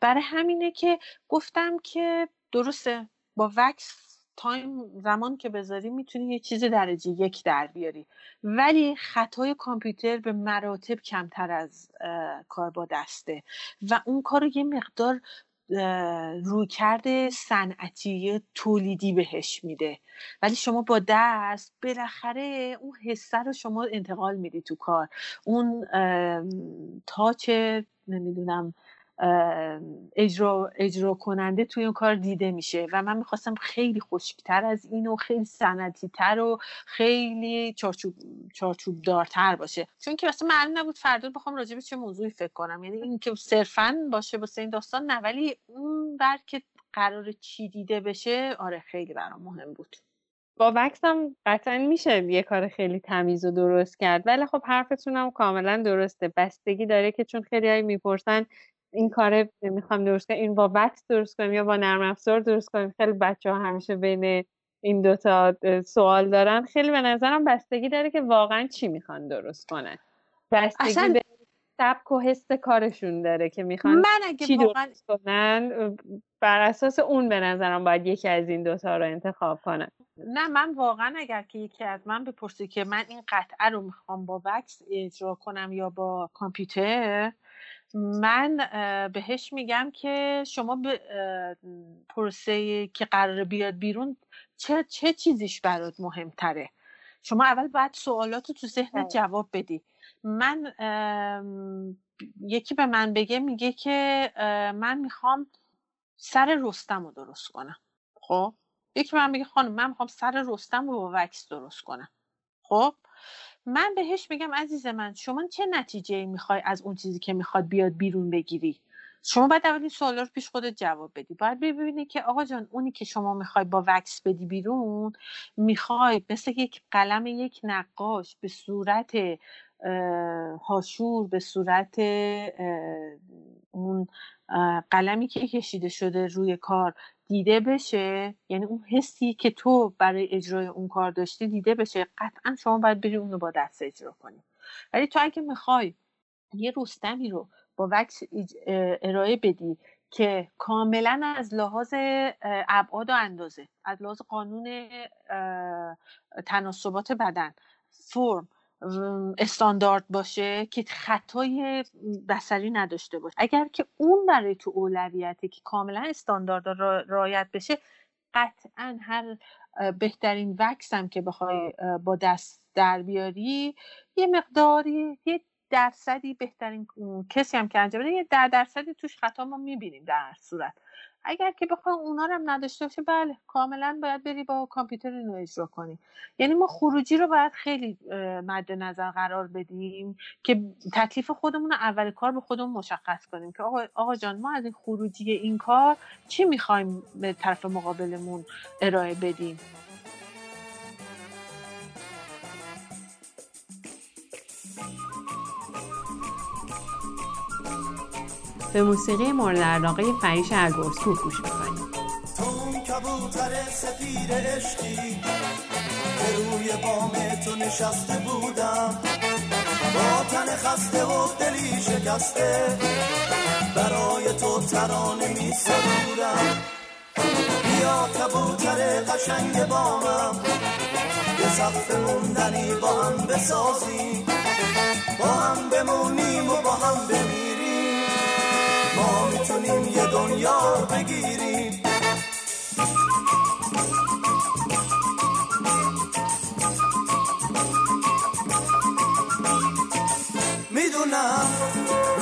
برای همینه که گفتم که درسته با وکس تایم زمان که بذاری می‌تونی یه چیز درجه یک در بیاری. ولی خطای کامپیوتر به مراتب کمتر از کار با دسته. و اون کار رو یه مقدار رویکرد صنعتی تولیدی بهش میده. ولی شما با دست بالاخره اون حسه رو شما انتقال میدی تو کار. اون تاچ نمی‌دونم اجرا, اجرا کننده توی اون کار دیده میشه و من می‌خواستم خیلی خشکتر از این و خیلی سنتی تر و خیلی چارچوب, چارچوب دارتر باشه. چون که اصلا معلوم نبود فردا بخوام راجع به چه موضوعی فکر کنم. یعنی این که صرفا باشه واسه این داستان نه ولی اون بر که قرار چی دیده بشه آره خیلی برام مهم بود. با وکس هم قطعا میشه یه کار خیلی تمیز و درست کرد. ولی خب حرفتون هم کاملا درسته. بستگی داره که چون خیلی می‌پرسن این کار می‌خوام درست کنم این با وکس درست کنیم یا با نرم افزار درست کنیم خیلی بچه ها همیشه بین این دوتا سوال دارن. خیلی به نظرم بستگی داره که واقعا چی می‌خوان درست کنن. بستگی اصلا... به سبک و حس کارشون داره که می‌خوان من اگه چی واقعا... درست کنن بر اساس اون به نظرم باید یکی از این دوتا رو انتخاب کنن. نه من واقعا اگر که یکی از من بپرسی که من این قطعه رو می‌خوام با وکس اجرا کنم یا با کامپیوتر من بهش میگم که شما به پروسه که قرار بیاد بیرون چه, چه چیزیش برات مهمتره؟ شما اول باید سوالات تو ذهن جواب بدی. من یکی به من بگه میگه که من می‌خوام سر رستم رو درست کنم. خب؟ یکی به من بگه خانم من می‌خوام سر رستم رو با وکس درست کنم. خب؟ من بهش میگم عزیز من شما چه نتیجه می‌خوای از اون چیزی که می‌خواد بیاد بیرون بگیری؟ شما باید اول این سوالا رو پیش خودت جواب بدی. باید ببینی که آقا جان اونی که شما می‌خوای با وکس بدی بیرون می‌خوای مثل یک قلم یک نقاش به صورت هاشور به صورت اون قلمی که کشیده شده روی کار دیده بشه. یعنی اون حسی که تو برای اجرای اون کار داشتی دیده بشه. قطعا شما باید بری اون رو با دست اجرا کنی. ولی تو اگه می‌خوای یه رستمی رو با وکس ارائه بدی که کاملا از لحاظ ابعاد و اندازه از لحاظ قانون تناسبات بدن فرم استاندارد باشه که خطای بسری نداشته باشه. اگر که اون برای تو اولویته که کاملا استاندارد را رعایت بشه قطعا هر بهترین وکس هم که بخوای با دست در بیاری یه مقداری یه درصدی بهترین کسی هم که انجام بده یه در درصدی توش خطا ما می‌بینیم در صورت. اگر که بخوام اونا رو هم نداشته باشه بله کاملا باید بری با کامپیوتر اینو اجرا کنی. یعنی ما خروجی رو باید خیلی مد نظر قرار بدیم که تکلیف خودمون رو اول کار به خودمون مشخص کنیم که آقا, آقا جان ما از این خروجی این کار چی می‌خوایم به طرف مقابلمون ارائه بدیم؟ به موسیقی مورد علاقه فریش ارگورسکو گوش می‌کنیم تو کبوتر سفیر عشقی روی بام تو نشسته بودم. با تن خسته و دلی شکسته برای تو ترانه می سرودم بیا کبوتر قشنگ بامم یه سقف موندنی با هم بسازیم. با هم بمونیم و با هم بمیریم می‌تونیم یه دنیا بگیریم. می‌دونم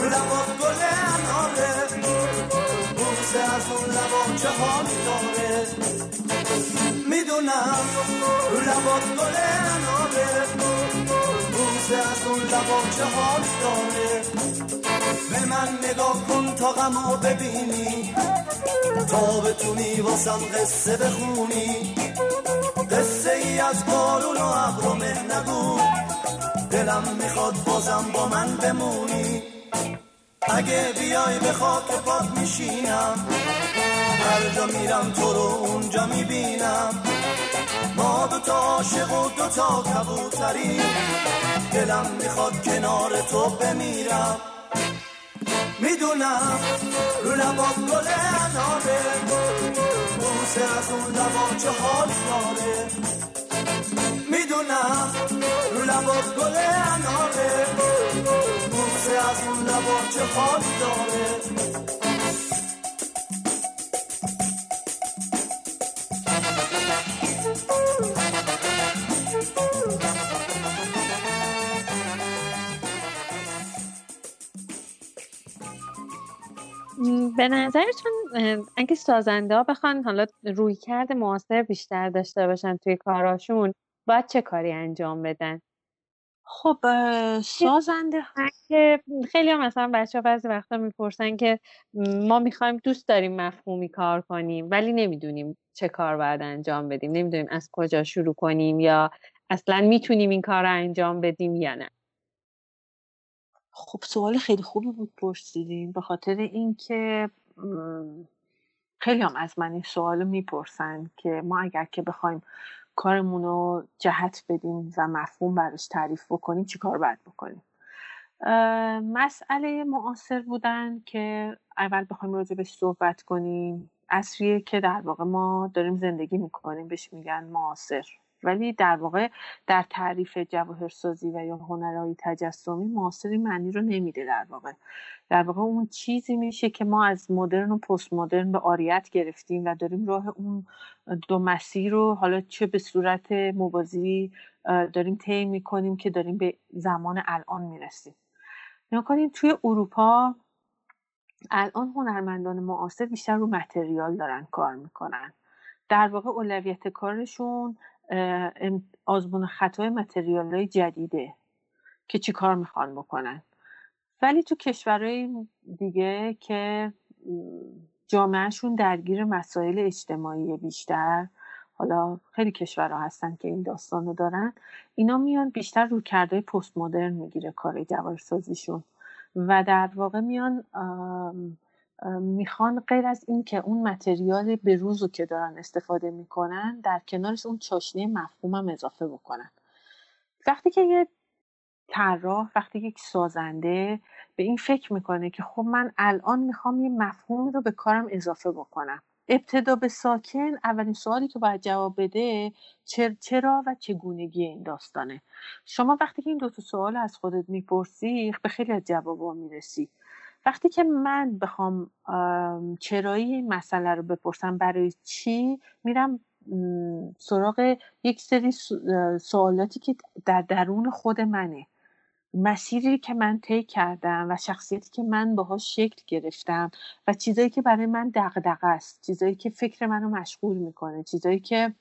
لبات گل اناره بوسه از اون لبا چه حالی داره می‌دونم لبات گل اناره بوسه از اون لبا چه حالی داره؟ به من نگاه کن تا غمو ببینی. تا بتونی واسم قصه بخونی. قصه ای از بارون و ابر نگو. دلم می‌خواد بازم با من بمونی. اگه بیای به خاک پاک میشینم. هر جا میرم تو رو اونجا می‌بینم. ما دوتا عاشق و دوتا کبوتری. دلم می‌خواد کنار تو بمیرم. می‌دونم رو لبات گل اناره بوسه از اون لبا چه حال داره. می‌دونم رو لبات گل اناره بوسه از اون لبا چه حال داره. به نظرتون اگه سازنده ها بخوان حالا روی کرد معاصر بیشتر داشته باشن توی کاراشون باید چه کاری انجام بدن؟ خب سازنده که خیلی هم مثلا بچه ها بعضی وقتا می‌پرسن که ما می‌خوایم دوست داریم مفهومی کار کنیم ولی نمی‌دونیم چه کار باید انجام بدیم نمی‌دونیم از کجا شروع کنیم یا اصلا می‌تونیم این کار رو انجام بدیم یا نه؟ خب سوال خیلی خوبی بود پرسیدیم به خاطر اینکه خیلی هم از من این سوال می‌پرسن که ما اگر که بخوایم کارمون رو جهت بدیم و مفهوم براش تعریف بکنیم چی کار باید بکنیم؟ مسئله معاصر بودن که اول بخوایم راجع بهش صحبت کنیم. اصریه که در واقع ما داریم زندگی می‌کنیم بهش میگن معاصر. ولی در واقع در تعریف جواهرسازی و یا هنرهای تجسمی معاصر این معنی رو نمیده در واقع. در واقع اون چیزی میشه که ما از مدرن و پست مدرن به آریت گرفتیم و داریم راه اون دو مسیر رو حالا چه به صورت موازی داریم طی می‌کنیم که داریم به زمان الان می‌رسیم. نگاه کنیم توی اروپا الان هنرمندان معاصر بیشتر رو متریال دارن کار می‌کنن. در واقع اولویت کارشون آزمون خطای متریال های جدیده که چی کار می‌خوان بکنن. ولی تو کشورهای دیگه که جامعهشون درگیر مسائل اجتماعی بیشتر حالا خیلی کشورها هستن که این داستان رو دارن اینا میان بیشتر رو کرده پست مدرن می‌گیره کار جوارسازیشون و در واقع میان می‌خوان غیر از این که اون متریال به روزو که دارن استفاده می‌کنن در کنارش اون چاشنی مفهومم اضافه بکنن. وقتی که یه طراح وقتی یک سازنده به این فکر می‌کنه که خب من الان می‌خوام یه مفهومی رو به کارم اضافه بکنم. ابتدا به ساکن اولین سوالی که باید جواب بده چرا و چگونگی این داستانه؟ شما وقتی که این دو تا سوال از خودت می‌پرسی به خیلی از جوابا می‌رسی. وقتی که من بخوام چرایی این مسئله رو بپرسم برای چی میرم سراغ یک سری سوالاتی که در درون خود منه. مسیری که من طی کردم و شخصیتی که من باهاش شکل گرفتم و چیزایی که برای من دغدغه است چیزایی که فکر منو مشغول می‌کنه چیزایی که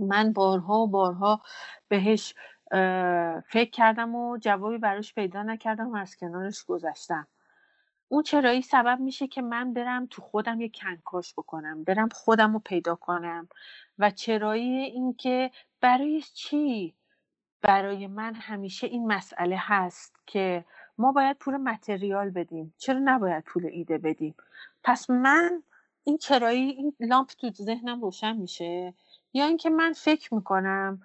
من بارها و بارها بهش فکر کردم و جوابی براش پیدا نکردم و از کنارش گذشتم. اون چرایی سبب میشه که من برم تو خودم یه کنکاش بکنم برم خودم رو پیدا کنم و چرایی اینکه برای چی؟ برای من همیشه این مسئله هست که ما باید پول متریال بدیم. چرا نباید پول ایده بدیم؟ پس من این چرایی این لامپ تو ذهنم روشن میشه؟ یا اینکه من فکر می‌کنم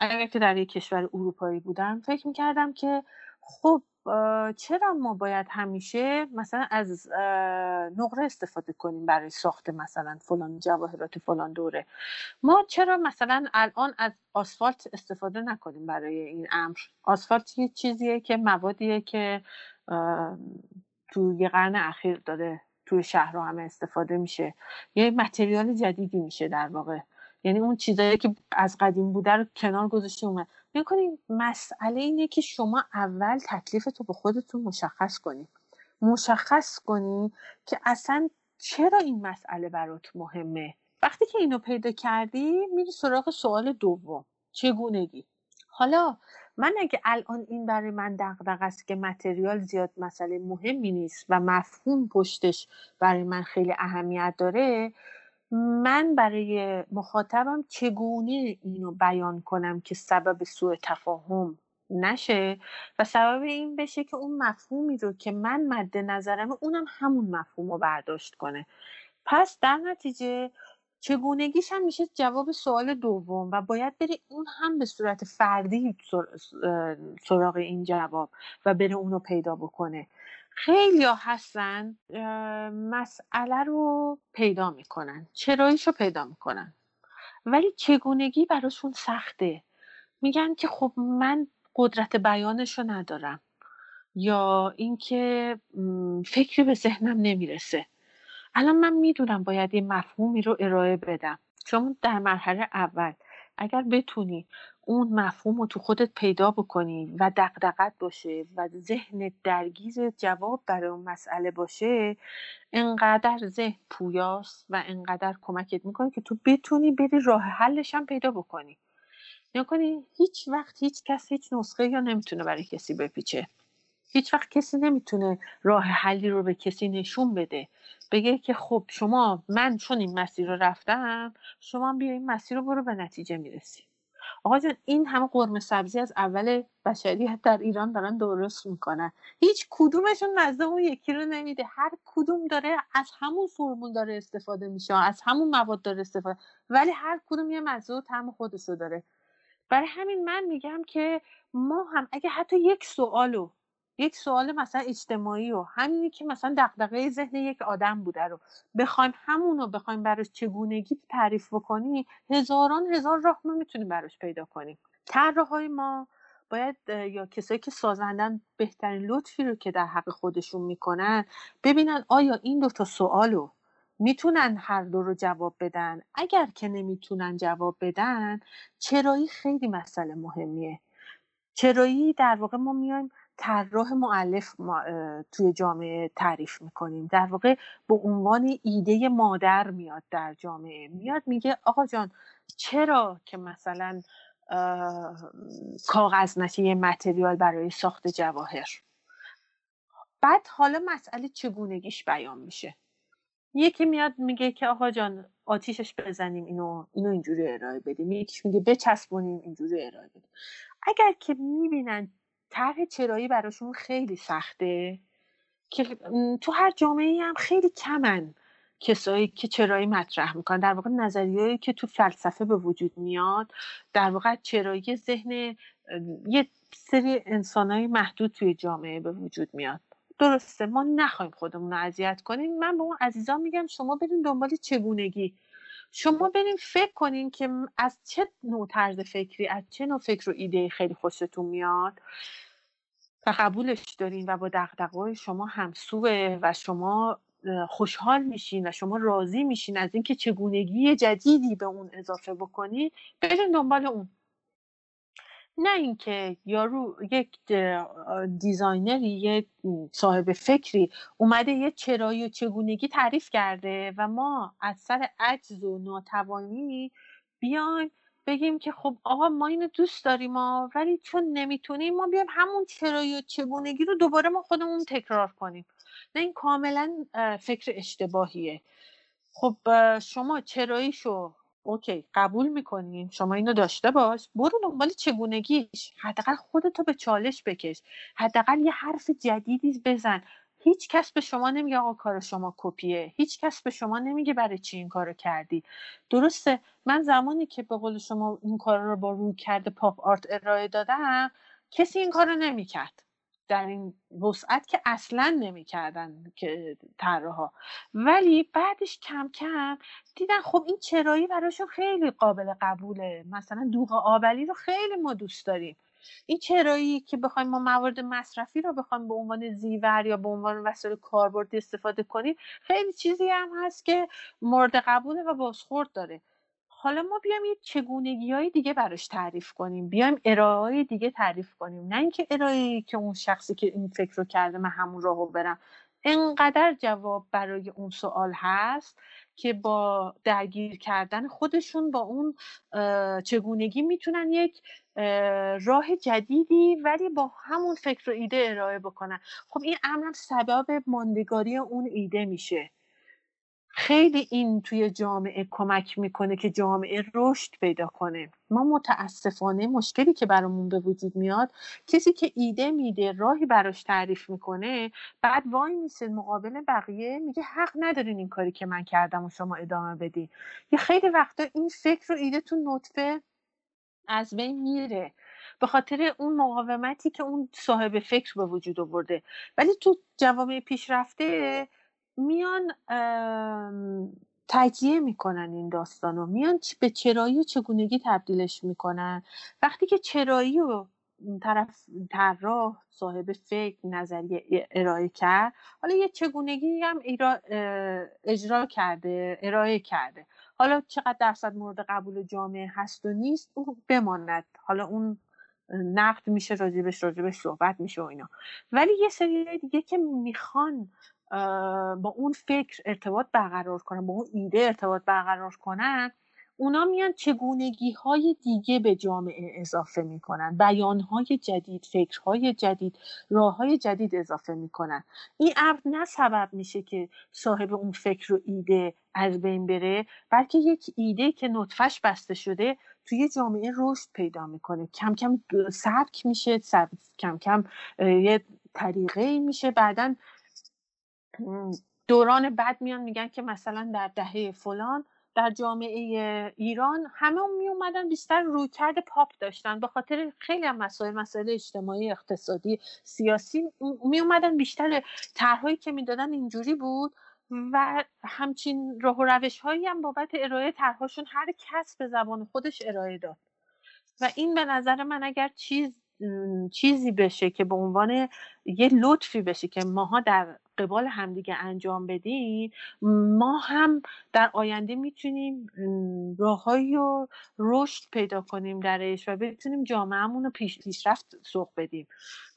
اگر که در یک کشور اروپایی بودم فکر می‌کردم که خب چرا ما باید همیشه مثلا از نقره استفاده کنیم برای ساخت مثلا فلان جواهرات فلان دوره؟ ما چرا مثلا الان از آسفالت استفاده نکنیم برای این امر؟ آسفالت یه چیزیه که موادیه که تو یه قرن اخیر داره توی شهرها همه استفاده میشه. یه متریال جدیدی میشه در واقع. یعنی اون چیزایی که از قدیم بوده رو کنار گذاشته اومد. کنید مسئله اینه که شما اول تکلیف تو به خودتون مشخص کنی. مشخص کنی که اصلا چرا این مسئله برات مهمه. وقتی که اینو پیدا کردی میری سراغ سوال دوم. چگونگی؟ حالا من اگه الان این برای من دغدغه است که متریال زیاد مسئله مهمی نیست و مفهوم پشتش برای من خیلی اهمیت داره من برای مخاطبم چگونه اینو بیان کنم که سبب سوء تفاهم نشه و سبب این بشه که اون مفهومی رو که من مد نظرم اونم همون مفهوم رو برداشت کنه. پس در نتیجه چگونگیش هم میشه جواب سوال دوم و باید بره اون هم به صورت فردی سراغ این جواب و بره اونو پیدا بکنه. خیلی ها هستن مسئله رو پیدا می‌کنن چراییش رو پیدا می‌کنن. ولی چگونگی براشون سخته؟ میگن که خب من قدرت بیانش رو ندارم یا اینکه فکری به ذهنم نمی‌رسه. الان من می‌دونم باید یه مفهومی رو ارائه بدم. چون در مرحله اول اگر بتونی اون مفهوم رو تو خودت پیدا بکنی و دقدقت باشه و ذهن درگیر جواب برای اون مسئله باشه انقدر ذهن پویاست و انقدر کمکت می‌کنه که تو بتونی بری راه حلش هم پیدا بکنی. کنی هیچ وقت هیچ کس هیچ نسخه یا نمی‌تونه برای کسی بپیچه. هیچ وقت کسی نمی‌تونه راه حلی رو به کسی نشون بده. بگه که خب شما من چون این مسیر رو رفتم شما بیا این مسیر رو برو به نتیجه می‌رسی. آقا جان این همه قرمه سبزی از اول بشریت در ایران دارن درست می‌کنن. هیچ کدومشون نزد اون یکی رو نمیده. هر کدوم داره از همون فرمول داره استفاده میشه از همون مواد داره استفاده ولی هر کدوم یه مزه و طعم خودش داره. برای همین من میگم که ما هم اگه حتی یک سوالو یک سوال مثلا اجتماعی و همینی که مثلا دغدغه ذهن یک آدم بوده رو. بخوایم همون رو بخوایم براش چگونگی تعریف بکنی هزاران هزار راه ما می‌تونیم براش پیدا کنیم. طراحهای ما باید یا کسایی که سازندن بهترین لطفی رو که در حق خودشون می‌کنن ببینن آیا این دو تا سوالو می‌تونن هر دو رو جواب بدن؟ اگر که نمی‌تونن جواب بدن چرایی خیلی مسئله مهمیه. چرایی در واقع ما میایم طراح معلف توی جامعه تعریف می‌کنیم. در واقع به عنوان ایده مادر میاد در جامعه. میاد میگه آقا جان چرا که مثلا کاغذ نشه یه متریال برای ساخت جواهر؟ بعد حالا مسئله چگونگیش بیان میشه. یکی میاد میگه که آقا جان آتیشش بزنیم اینو اینو اینجوری ارائه بدیم. یکیش میگه بچسبونیم اینجوری ارائه بدیم. اگر که می‌بینن طرح چرایی براشون خیلی سخته. که تو هر جامعه هم خیلی کمن کسایی که چرایی مطرح می‌کنن. در واقع نظریهایی که تو فلسفه به وجود میاد در واقع چرایی ذهن یه سری انسانهای محدود توی جامعه به وجود میاد. درسته ما نخوایم خودمون رو اذیت کنیم. من به اون عزیزان میگم شما برین دنبال چگونگی شما برین فکر کنین که از چه نوع طرز فکری از چه نوع فکر و ایده خیلی خوشتون میاد؟ و قبولش دارین و با دغدغه شما همسوه و شما خوشحال میشین و شما راضی میشین از اینکه چگونگی جدیدی به اون اضافه بکنی برین دنبال اون. نه اینکه یارو یک designer ی یک صاحب فکری اومده یه چرایی و چگونگی تعریف کرده و ما از سر عجز و ناتوانی بیایم بگیم که خب آقا ما اینو دوست داریم ما ولی چون نمی‌تونیم ما بیایم همون چرایی و چگونگی رو دوباره ما خودمون تکرار کنیم. نه این کاملا فکر اشتباهیه. خب شما چراییشو اوکی قبول می‌کنیم شما اینو داشته باش. برو دنبال چگونگیش. حداقل خودتو به چالش بکش. حداقل یه حرف جدیدی بزن. هیچ کس به شما نمیگه آقا کار شما کپیه. هیچ کس به شما نمیگه برای چی این کارو کردی. درسته من زمانی که به قول شما این کار رو با روی کرده پاپ آرت ارائه دادم کسی این کارو نمی‌کرد. در این وسعت که اصلا نمی‌کردن که طراحا. ولی بعدش کم کم دیدن خب این چرایی براشون خیلی قابل قبوله. مثلا دوغ آبلی رو خیلی ما دوست داریم. این چرایی که بخوایم ما موارد مصرفی رو بخوایم به عنوان زیور یا به عنوان وسایل کاربرد استفاده کنیم خیلی چیزی هم هست که مورد قبوله و بازخورد داره. حالا ما بیایم یه چگونگی های دیگه براش تعریف کنیم. بیایم ارائه دیگه تعریف کنیم. نه اینکه ارائه که اون شخصی که این فکر رو کرده من همون راهو برم. انقدر جواب برای اون سوال هست که با درگیر کردن خودشون با اون چگونگی می‌تونن یک راه جدیدی ولی با همون فکر و ایده ارائه بکنن. خب این امرم سبب ماندگاری اون ایده میشه. خیلی این توی جامعه کمک می‌کنه که جامعه رشد پیدا کنه. ما متاسفانه مشکلی که برامون به وجود میاد کسی که ایده میده راهی براش تعریف می‌کنه بعد وای میسه مقابل بقیه میگه حق ندارین این کاری که من کردم و شما ادامه بدی یه خیلی وقتا این فکر و ایده تو نطفه از بین میره. به خاطر اون مقاومتی که اون صاحب فکر به وجود آورده. ولی تو جوامع پیشرفته میان تجزیه می‌کنن این داستانو. میان به چرایی و چگونگی تبدیلش می‌کنن. وقتی که چرایی و طرف طراح صاحب فکر نظریه ارائه کرد حالا یه چگونگی هم اجرا کرده ارائه کرده. حالا چقدر درصد مورد قبول جامعه هست و نیست او بماند. حالا اون نقد میشه راجبش راجبش صحبت میشه و اینا. ولی یه سری دیگه که می‌خوان با اون فکر ارتباط برقرار کنن با اون ایده ارتباط برقرار کنن اونا میان چگونگی های دیگه به جامعه اضافه می‌کنن بیان های جدید فکرهای جدید راه های جدید اضافه می‌کنن. این امر نه سبب میشه که صاحب اون فکر و ایده از بین بره بلکه یک ایده که نطفش بسته شده توی جامعه رشد پیدا می‌کنه. کم کم سبک میشه کم کم یه طریقه میشه. بعدا دوران بعد میان میگن که مثلا در دهه فلان در جامعه ایران همه می اومدن بیشتر رویکرد پاپ داشتن. به خاطر خیلی هم مسائل مسائل اجتماعی اقتصادی سیاسی می اومدن بیشتر. طرحهایی که می‌دادن اینجوری بود و همچین راه و روش هایی هم بابت ارائه طرحهاشون هر کس به زبان خودش ارائه داد. و این به نظر من اگر چیز چیزی بشه که به عنوان یه لطفی بشه که ماها در قبال همدیگه انجام بدیم ما هم در آینده می‌تونیم راههایی و رشد پیدا کنیم درش و بتونیم جامعهمون رو پیش پیشرفت سوق بدیم.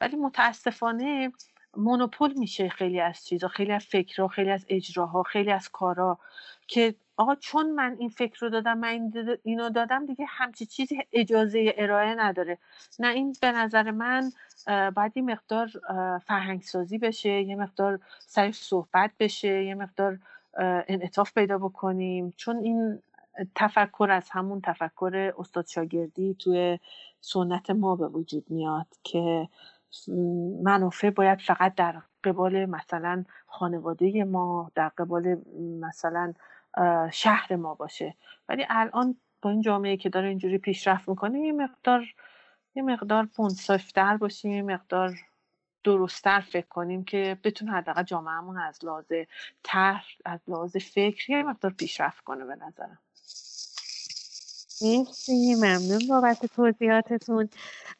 ولی متاسفانه مونوپول میشه خیلی از چیزا خیلی از فکرها خیلی از اجراها خیلی از کارا که آقا چون من این فکر رو دادم من اینو دادم دیگه همچی چیزی اجازه ارائه نداره. نه این به نظر من باید یه مقدار فرهنگسازی بشه یه مقدار سرش صحبت بشه یه مقدار انعطاف پیدا بکنیم. چون این تفکر از همون تفکر استاد شاگردی توی سنت ما به وجود میاد که منافع باید فقط در قبال مثلا خانواده ما در قبال مثلا شهر ما باشه. ولی الان با این جامعه که داره اینجوری پیشرفت می‌کنه یه مقدار یه مقدار منصفتر باشیم یه مقدار درستتر فکر کنیم که بتونه حداقل جامعهمون از لحاظ طرح از لحاظ فکری یه مقدار پیشرفت کنه به نظرم. مرسی. ممنون بابت توضیحاتتون.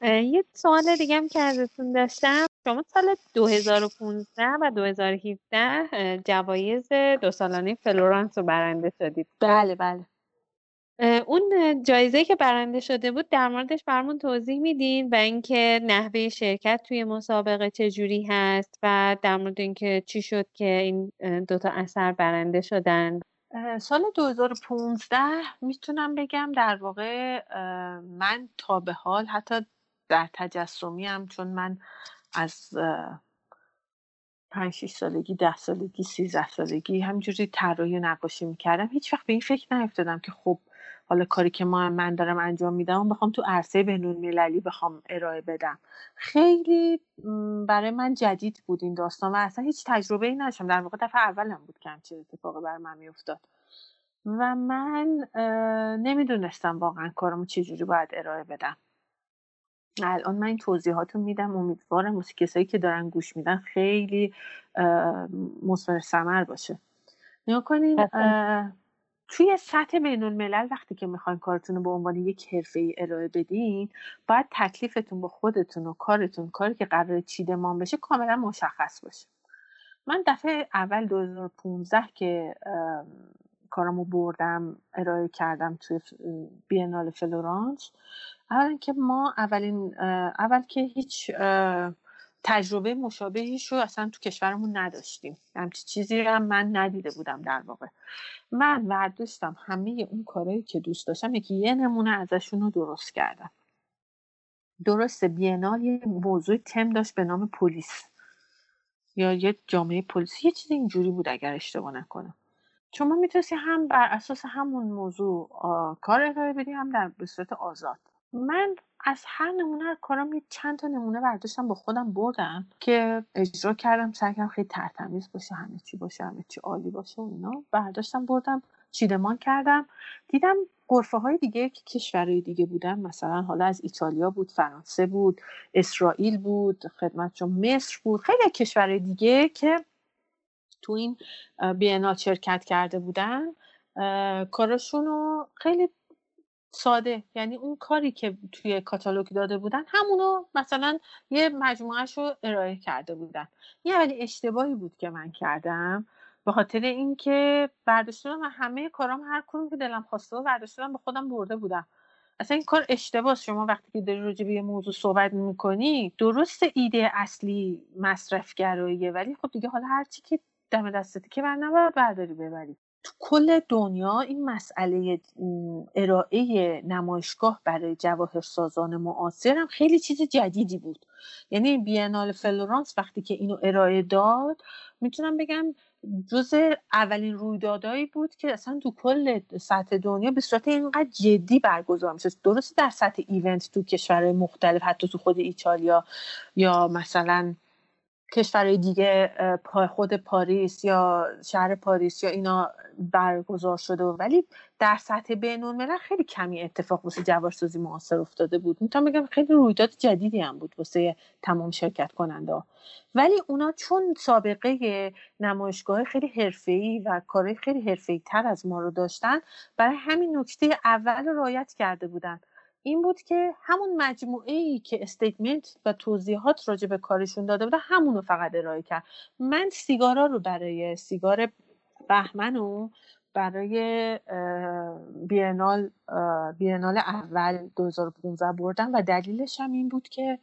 یه سوال دیگه هم که ازتون داشتم. شما سال 2015 و 2017 جوایز دو سالانه فلورانس رو برنده شدید. بله بله. اون جایزه که برنده شده بود در موردش برمون توضیح میدین و اینکه نحوه شرکت توی مسابقه چجوری هست و در مورد اینکه چی شد که این دوتا اثر برنده شدن؟ سال 2015 می‌تونم بگم در واقع من تا به حال حتی در تجسمی هم چون من از پنج شیش سالگی ده سالگی سیزده سالگی همینجوری طراحی نقاشی می‌کردم. هیچ وقت به این فکر نیفتادم که خب حالا کاری که ما من دارم انجام میدم بخوام تو عرصه بینون مللی بخوام ارائه بدم. خیلی برای من جدید بود این داستان و اصلا هیچ تجربه ای نداشتم. در واقع دفعه اولم بود که همچین اتفاقی بر من میافتاد. و من نمی‌دونستم واقعا کارمو چجوری باید ارائه بدم. الان من این توضیحات رو میدم. امیدوارم واسه کسایی که دارن گوش میدن خیلی مثمر ثمر باشه. نیا کنین توی سطح بین الملل وقتی که می‌خواین کارتون رو به عنوان یک حرفه ای ارائه بدین باید تکلیفتون با خودتون و کارتون کاری که قرار چیدمان بشه کاملا مشخص باشه. من دفعه اول 2015 که کارمو بردم ارائه کردم توی بینال فلورانس. اولا که ما اولین اول که هیچ تجربه مشابهیش رو اصلا تو کشورمون نداشتیم. همچی چیزی رو هم من ندیده بودم در واقع. من ورداشتم همه اون کارهایی که دوست داشتم یکی یه نمونه ازشون رو درست کردم. درست بینال یه موضوع تم داشت به نام پلیس. یا یه جامعه پلیس. یه چیز اینجوری بود اگر اشتباه نکنم. شما می‌تونستی هم بر اساس همون موضوع کار ارائه بدی هم در به صورت آزاد. من از هر نمونه کارم یه چند تا نمونه برداشتم با خودم بردم که اجرا کردم سعی کردم خیلی ترتمیز باشه همه چی باشه همه چی عالی باشه و اینا. برداشتم بردم چیدمان کردم. دیدم قرفه های دیگه که کشورهای دیگه بودن مثلا حالا از ایتالیا بود فرانسه بود اسرائیل بود خدمت مصر بود خیلی کشورهای دیگه که تو این بینال شرکت کرده بودن کاراشون رو خیلی ساده. یعنی اون کاری که توی کاتالوگ داده بودن همونو مثلا یه مجموعهش رو ارائه کرده بودن. یه ولی اشتباهی بود که من کردم. به خاطر اینکه برداشتم و همه کارام هر کدوم که دلم خواسته و برداشتم به خودم برده بودم. اصلا این کار اشتباه شما وقتی که داری راجع به یه موضوع صحبت می‌کنی درست ایده اصلی مصرف گراییه ولی خب دیگه حالا هرچی که دم دستتی که بر نباید برداری ببری. تو کل دنیا این مسئله ارائه نمایشگاه برای جواهر سازان معاصر هم خیلی چیز جدیدی بود. یعنی بینال فلورانس وقتی که اینو ارائه داد می‌تونم بگم جز اولین رویدادهایی بود که اصلا تو کل سطح دنیا به صورت اینقدر جدی برگزار میشه درسته در سطح event تو کشورهای مختلف حتی تو خود ایتالیا یا مثلا کشورهای دیگه خود پاریس یا شهر پاریس یا اینا برگزار شده ولی در سطح بین الملل خیلی کمی اتفاق واسه جوارسازی معاصر افتاده بود. می‌تونم بگم خیلی رویداد جدیدی هم بود واسه تمام شرکت کننده ولی اونا چون سابقه نمایشگاه خیلی حرفه‌ای و کارهای خیلی حرفه‌ای تر از ما رو داشتن برای همین نکته اول رعایت کرده بودن. این بود که همون مجموعه ای که استیتمنت و توضیحات راجع به کارشون داده بوده همون رو فقط ارائه کرد. من سیگارا رو برای سیگار بهمن و برای بینال بینال اول 2015 بردم و دلیلش هم این بود که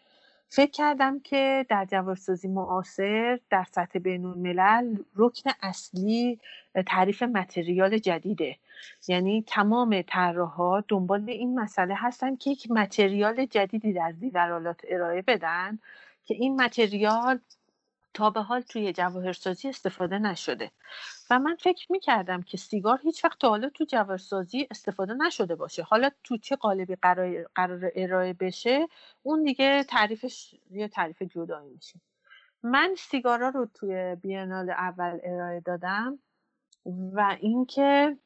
فکر کردم که در جوارسازی معاصر در سطح بین الملل رکن اصلی تعریف متریال جدیده. یعنی تمام طراحها دنبال این مسئله هستن که یک متریال جدیدی در زیورالات ارائه بدن که این متریال تا به حال توی جواهرسازی استفاده نشده. و من فکر می‌کردم که سیگار هیچ وقت تا حالا تو جواهرسازی استفاده نشده باشه. حالا تو چه قالبی قرار, قرار ارائه بشه اون دیگه تعریفش یه تعریف جدایی میشه. من سیگارا رو توی بینال اول ارائه دادم و اینکه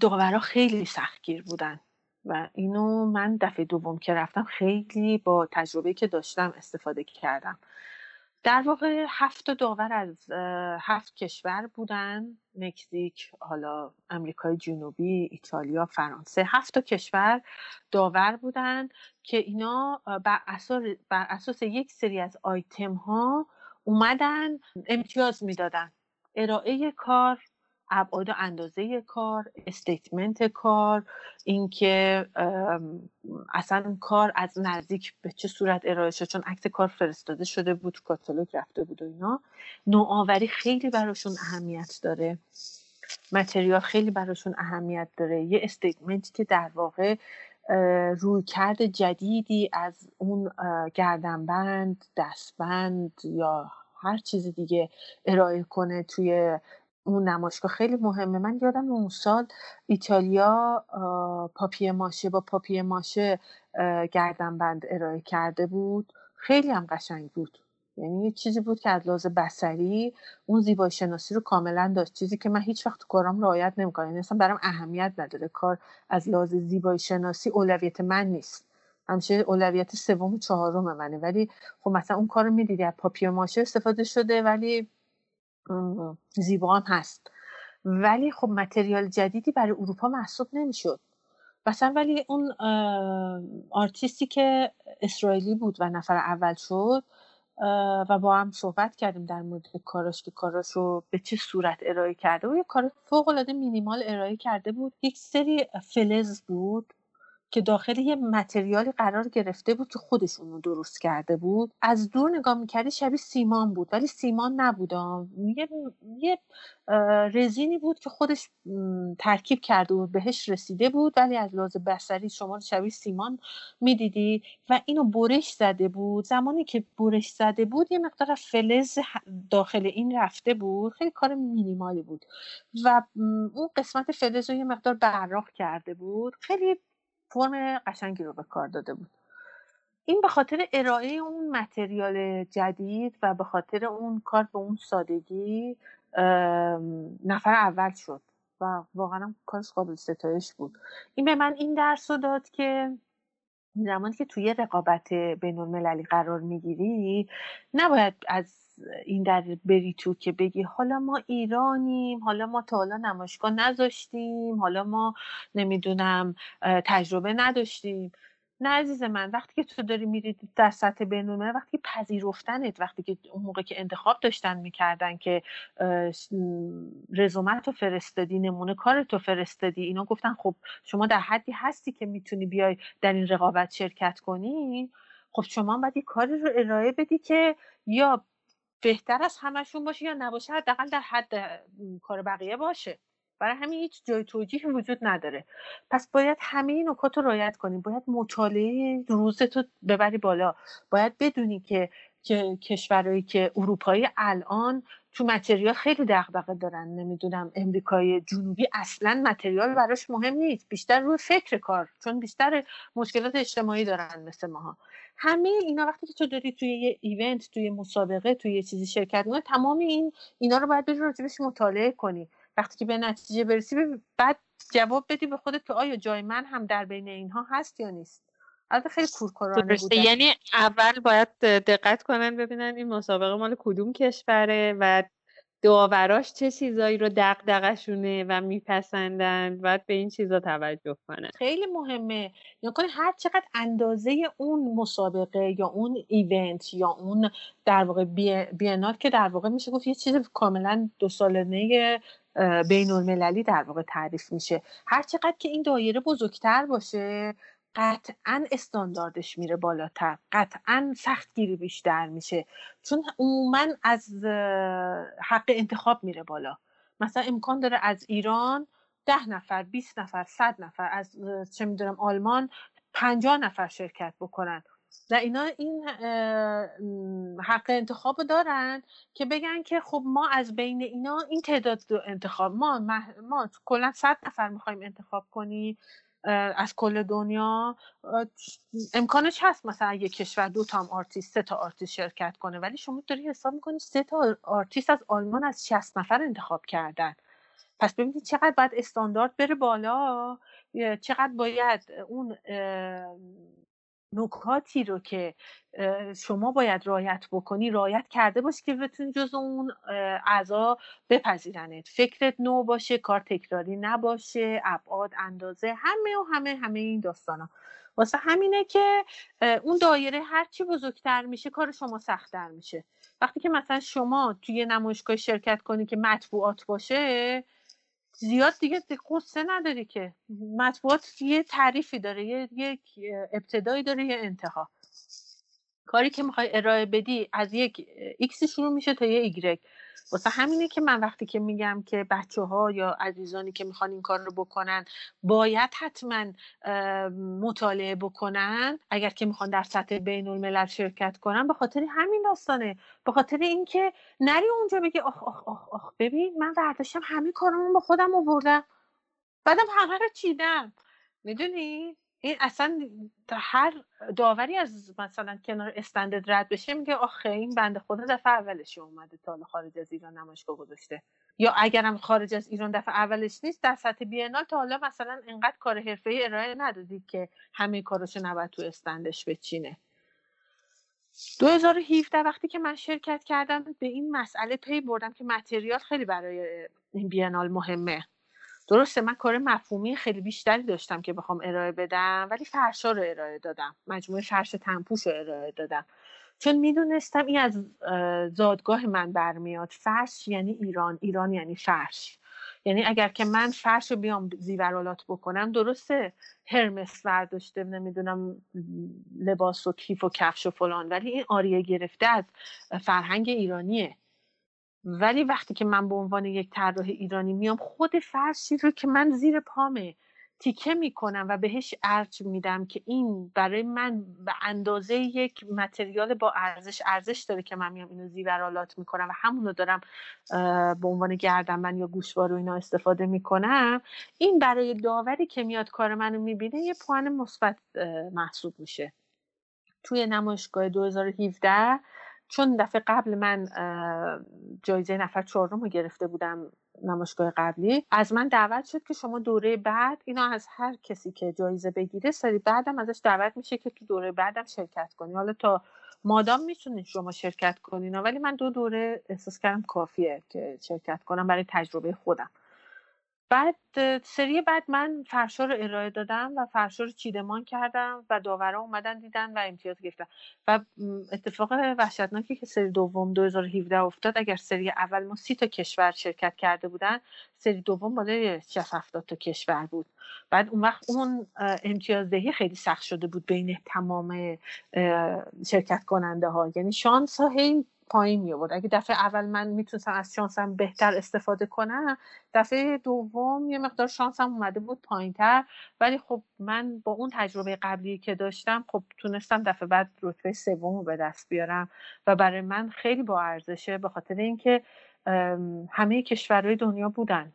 داورا خیلی سختگیر بودن و اینو من دفعه دوم که رفتم خیلی با تجربه که داشتم استفاده کردم. در واقع هفت داور از هفت کشور بودن. مکزیک حالا امریکای جنوبی ایتالیا فرانسه هفت کشور داور بودن که اینا بر اساس, بر اساس یک سری از آیتم ها اومدن امتیاز می‌دادن. ارائه کار ابعاد و اندازه کار statement کار اینکه اصلا کار از نزدیک به چه صورت ارائه شد؟ چون عکس کار فرستاده شده بود کاتالوگ رفته بود و اینا. نوآوری خیلی براشون اهمیت داره. material خیلی براشون اهمیت داره. یه statement ی که در واقع رویکرد جدیدی از اون گردنبند دستبند یا هر چیز دیگه ارائه کنه توی اون نمایشگاه خیلی مهمه. من یادم اون سال ایتالیا پاپیه ماشه با پاپیه ماشه گردنبند ارائه کرده بود. خیلی هم قشنگ بود. یعنی یه چیزی بود که از لحاظ بسری اون زیبایی شناسی رو کاملا داشت. چیزی که من هیچ وقت کارم رعایت نمی‌کنم. یعنی اصلا برام اهمیت نداره. کار از لحاظ زیبایی شناسی اولویت من نیست. همیشه اولویت سوم و چهارم منه. ولی خب مثلا اون کار رو می‌دیدی از پاپیه ماشه استفاده شده ولی زیبا هم هست. ولی خب متریال جدیدی برای اروپا محسوب نمی‌شد. مثلا ولی اون آرتیستی که اسرائیلی بود و نفر اول شد و با هم صحبت کردیم در مورد کاراش که کاراش رو به چه صورت ارائه کرده و یه کار فوق العاده مینیمال ارائه کرده بود. یک سری فلز بود. که داخل یه متریالی قرار گرفته بود که خودش اونو درست کرده بود از دور نگاه می‌کردی شبیه سیمان بود ولی سیمان نبود یه, یه رزینی بود که خودش ترکیب کرده بود بهش رسیده بود ولی از لحاظ بسری شما شبیه سیمان می‌دیدی و اینو برش زده بود. زمانی که برش زده بود یه مقدار فلز داخل این رفته بود خیلی کار مینیمالی بود و اون قسمت فلز رو یه مقدار براق کرده بود. خیلی فرم قشنگی رو به کار داده بود. این به خاطر ارائه اون متریال جدید و به خاطر اون کار به اون سادگی نفر اول شد و واقعا کارش قابل ستایش بود. این به من این درس رو داد که زمانی که توی رقابت بین المللی قرار می‌گیری نباید از این در بری تو که بگی حالا ما ایرانیم حالا ما تا حالا نمایشگاه نذاشتیم حالا ما نمی‌دونم تجربه نداشتیم. نه عزیز من وقتی که تو داری میری در سطح بینالملل وقتی پذیرفتنت وقتی که اون موقع که انتخاب داشتن می‌کردن که رزومت رو فرستادی نمونه کار تو فرستادی اینا گفتن خب شما در حدی هستی که می‌تونی بیای در این رقابت شرکت کنی خب شما باید یه کاری رو ارائه بدی که یا بهتر از همشون باشه یا نباشه حداقل در حد کار بقیه باشه. برای همین هیچ جای توجیه وجود نداره. پس باید همه این نکات رو رعایت کنیم باید مطالعه روزتو ببری بالا. باید بدونی که که کشورهایی که اروپایی الان تو متریال خیلی دغدغه دارن. نمی‌دونم امریکای جنوبی اصلا متریال براش مهم نیست. بیشتر روی فکر کار چون بیشتر مشکلات اجتماعی دارن مثل ماها. همه اینا وقتی که تو داری توی یه ایونت توی مسابقه توی یه چیزی شرکت کنی تمام این اینا رو باید بری راجبش مطالعه کنی. وقتی که به نتیجه برسی بعد جواب بدی به خودت که آیا جای من هم در بین اینها هست یا نیست. البته خیلی کورکورانه بوده یعنی اول باید دقت کنن ببینن این مسابقه مال کدوم کشوره و داوراش چه چیزایی رو دقدقشونه و میپسندن. باید به این چیزا توجه کنن. خیلی مهمه. یا کنی هر چقدر اندازه اون مسابقه یا اون ایونت یا اون در واقع بینال که در واقع میشه گفت یه چیز کاملا دو سالانه بین المللی در واقع تعریف میشه. هر چقدر که این دایره بزرگتر باشه قطعا استانداردش میره بالاتر. قطعا سختگیری بیشتر میشه. چون عموما از حق انتخاب میره بالا. مثلا امکان داره از ایران ده نفر 20 نفر صد نفر از چه می‌دونم آلمان پنجاه نفر شرکت بکنن. و اینا این حق انتخاب دارن که بگن که خب ما از بین اینا این تعداد انتخاب ما ما کلا صد نفر می‌خوایم انتخاب کنیم. از کل دنیا امکانش هست مثلا یک کشور دو تا هم آرتیست سه تا آرتیست شرکت کنه ولی شما داری حساب می‌کنی سه تا آرتیست از آلمان از 60 نفر انتخاب کردن. پس ببینید چقدر باید استاندارد بره بالا چقدر باید اون نکاتی رو که شما باید رایت بکنی رایت کرده باشی که بتونی جز اون اعضا بپذیرنت. فکرت نو باشه کار تکراری نباشه ابعاد اندازه همه و همه همه این داستانا. واسه همینه که اون دایره هرچی بزرگتر میشه کار شما سختتر میشه. وقتی که مثلا شما توی نمایشگاه شرکت کنی که مطبوعات باشه زیاد دیگه قصه نداری که. مطبوعات یه تعریفی داره یه یک ابتدایی داره یه انتها. کاری که می‌خوای ارائه بدی از یک ایکس شروع میشه تا یه ایگرگ. واسه همینه که من وقتی که میگم که بچه ها یا عزیزانی که می‌خوان این کار رو بکنن باید حتما مطالعه بکنن اگر که می‌خوان در سطح بین الملل شرکت کنن به خاطر همین داستانه. به خاطر اینکه نری اونجا بگی آخ آخ آخ آخ ببین من برداشتم همه کارمون با خودم آوردم. بعدم همه رو چیدم. می‌دونی؟ این اصلا هر داوری از مثلا کنار استندرد رد بشه میگه آخه این بنده خدا دفعه اولش اومده تا خارج از ایران نمایشگاه گذاشته. یا اگرم خارج از ایران دفعه اولش نیست در سطح بینال تا حالا مثلا انقدر کار حرفه ارائه ندادید که همه کاراشو نباید تو استندش بچینه. 2017 وقتی که من شرکت کردم به این مسئله پی بردم که متریال خیلی برای این بینال مهمه. درسته من کار مفهومی خیلی بیشتری داشتم که بخوام ارائه بدم ولی فرشا رو ارائه دادم. مجموعه فرش تنپوش رو ارائه دادم. چون می‌دونستم این از زادگاه من برمیاد. فرش یعنی ایران ایران یعنی فرش. یعنی اگر که من فرش رو بیام زیورالات بکنم درسته هرمس برداشته نمی‌دونم لباس و کیف و کفش و فلان ولی این آریه گرفته از فرهنگ ایرانیه. ولی وقتی که من به عنوان یک طراح ایرانی میام خود فرشی رو که من زیر پامه تیکه می‌کنم و بهش ارج میدم که این برای من به اندازه یک متریال با ارزش ارزش داره که من میام اینو زیورالات می‌کنم و همونو دارم به عنوان گردن یا گوشوار و اینا استفاده می‌کنم این برای داوری که میاد کار منو می‌بینه یه پوان مثبت محسوب میشه. توی نمایشگاه 2017 چون دفعه قبل من جایزه نفر چهارم رو گرفته بودم نمایشگاه قبلی از من دعوت شد که شما دوره بعد اینا از هر کسی که جایزه بگیره سری بعدم ازش دعوت میشه که تو دوره بعدم شرکت کنی. حالا تا مادام می‌تونید شما شرکت کنین ولی من دو دوره احساس کردم کافیه که شرکت کنم برای تجربه خودم. بعد سری بعد من فرشا رو ارائه دادم و فرشا رو چیدمان کردم و داورا اومدن دیدن و امتیاز گرفتن. و اتفاق وحشتناکی که سری دوم 2017 افتاد اگر سری اول ما سی تا کشور شرکت کرده بودن سری دوم بالای 60 70 تا کشور بود. بعد اون وقت اون امتیازدهی خیلی سخت شده بود بین تمام شرکت کننده ها یعنی شانس ها هی پایین می آورد اگه دفعه اول من می‌تونستم از شانسم بهتر استفاده کنم دفعه دوم یه مقدار شانسم اومده بود پایین تر ولی خب من با اون تجربه قبلی که داشتم خب تونستم دفعه بعد رتبه سوم رو به دست بیارم و برای من خیلی با ارزشه به خاطر اینکه همه کشورهای دنیا بودن.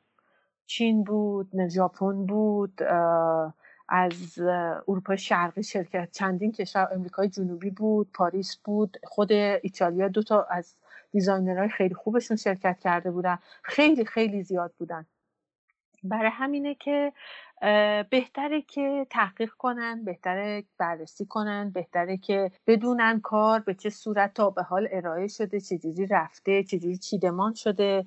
چین بود ژاپن بود از اروپای شرقی شرکت چندین کشور امریکای جنوبی بود پاریس بود خود ایتالیا دو تا از دیزاینرهای خیلی خوبشون شرکت کرده بودن. خیلی خیلی زیاد بودن. برای همینه که بهتره که تحقیق کنن بهتره بررسی کنن بهتره که بدونن کار به چه صورت تا به حال ارائه شده چجوری رفته چجوری چیدمان شده.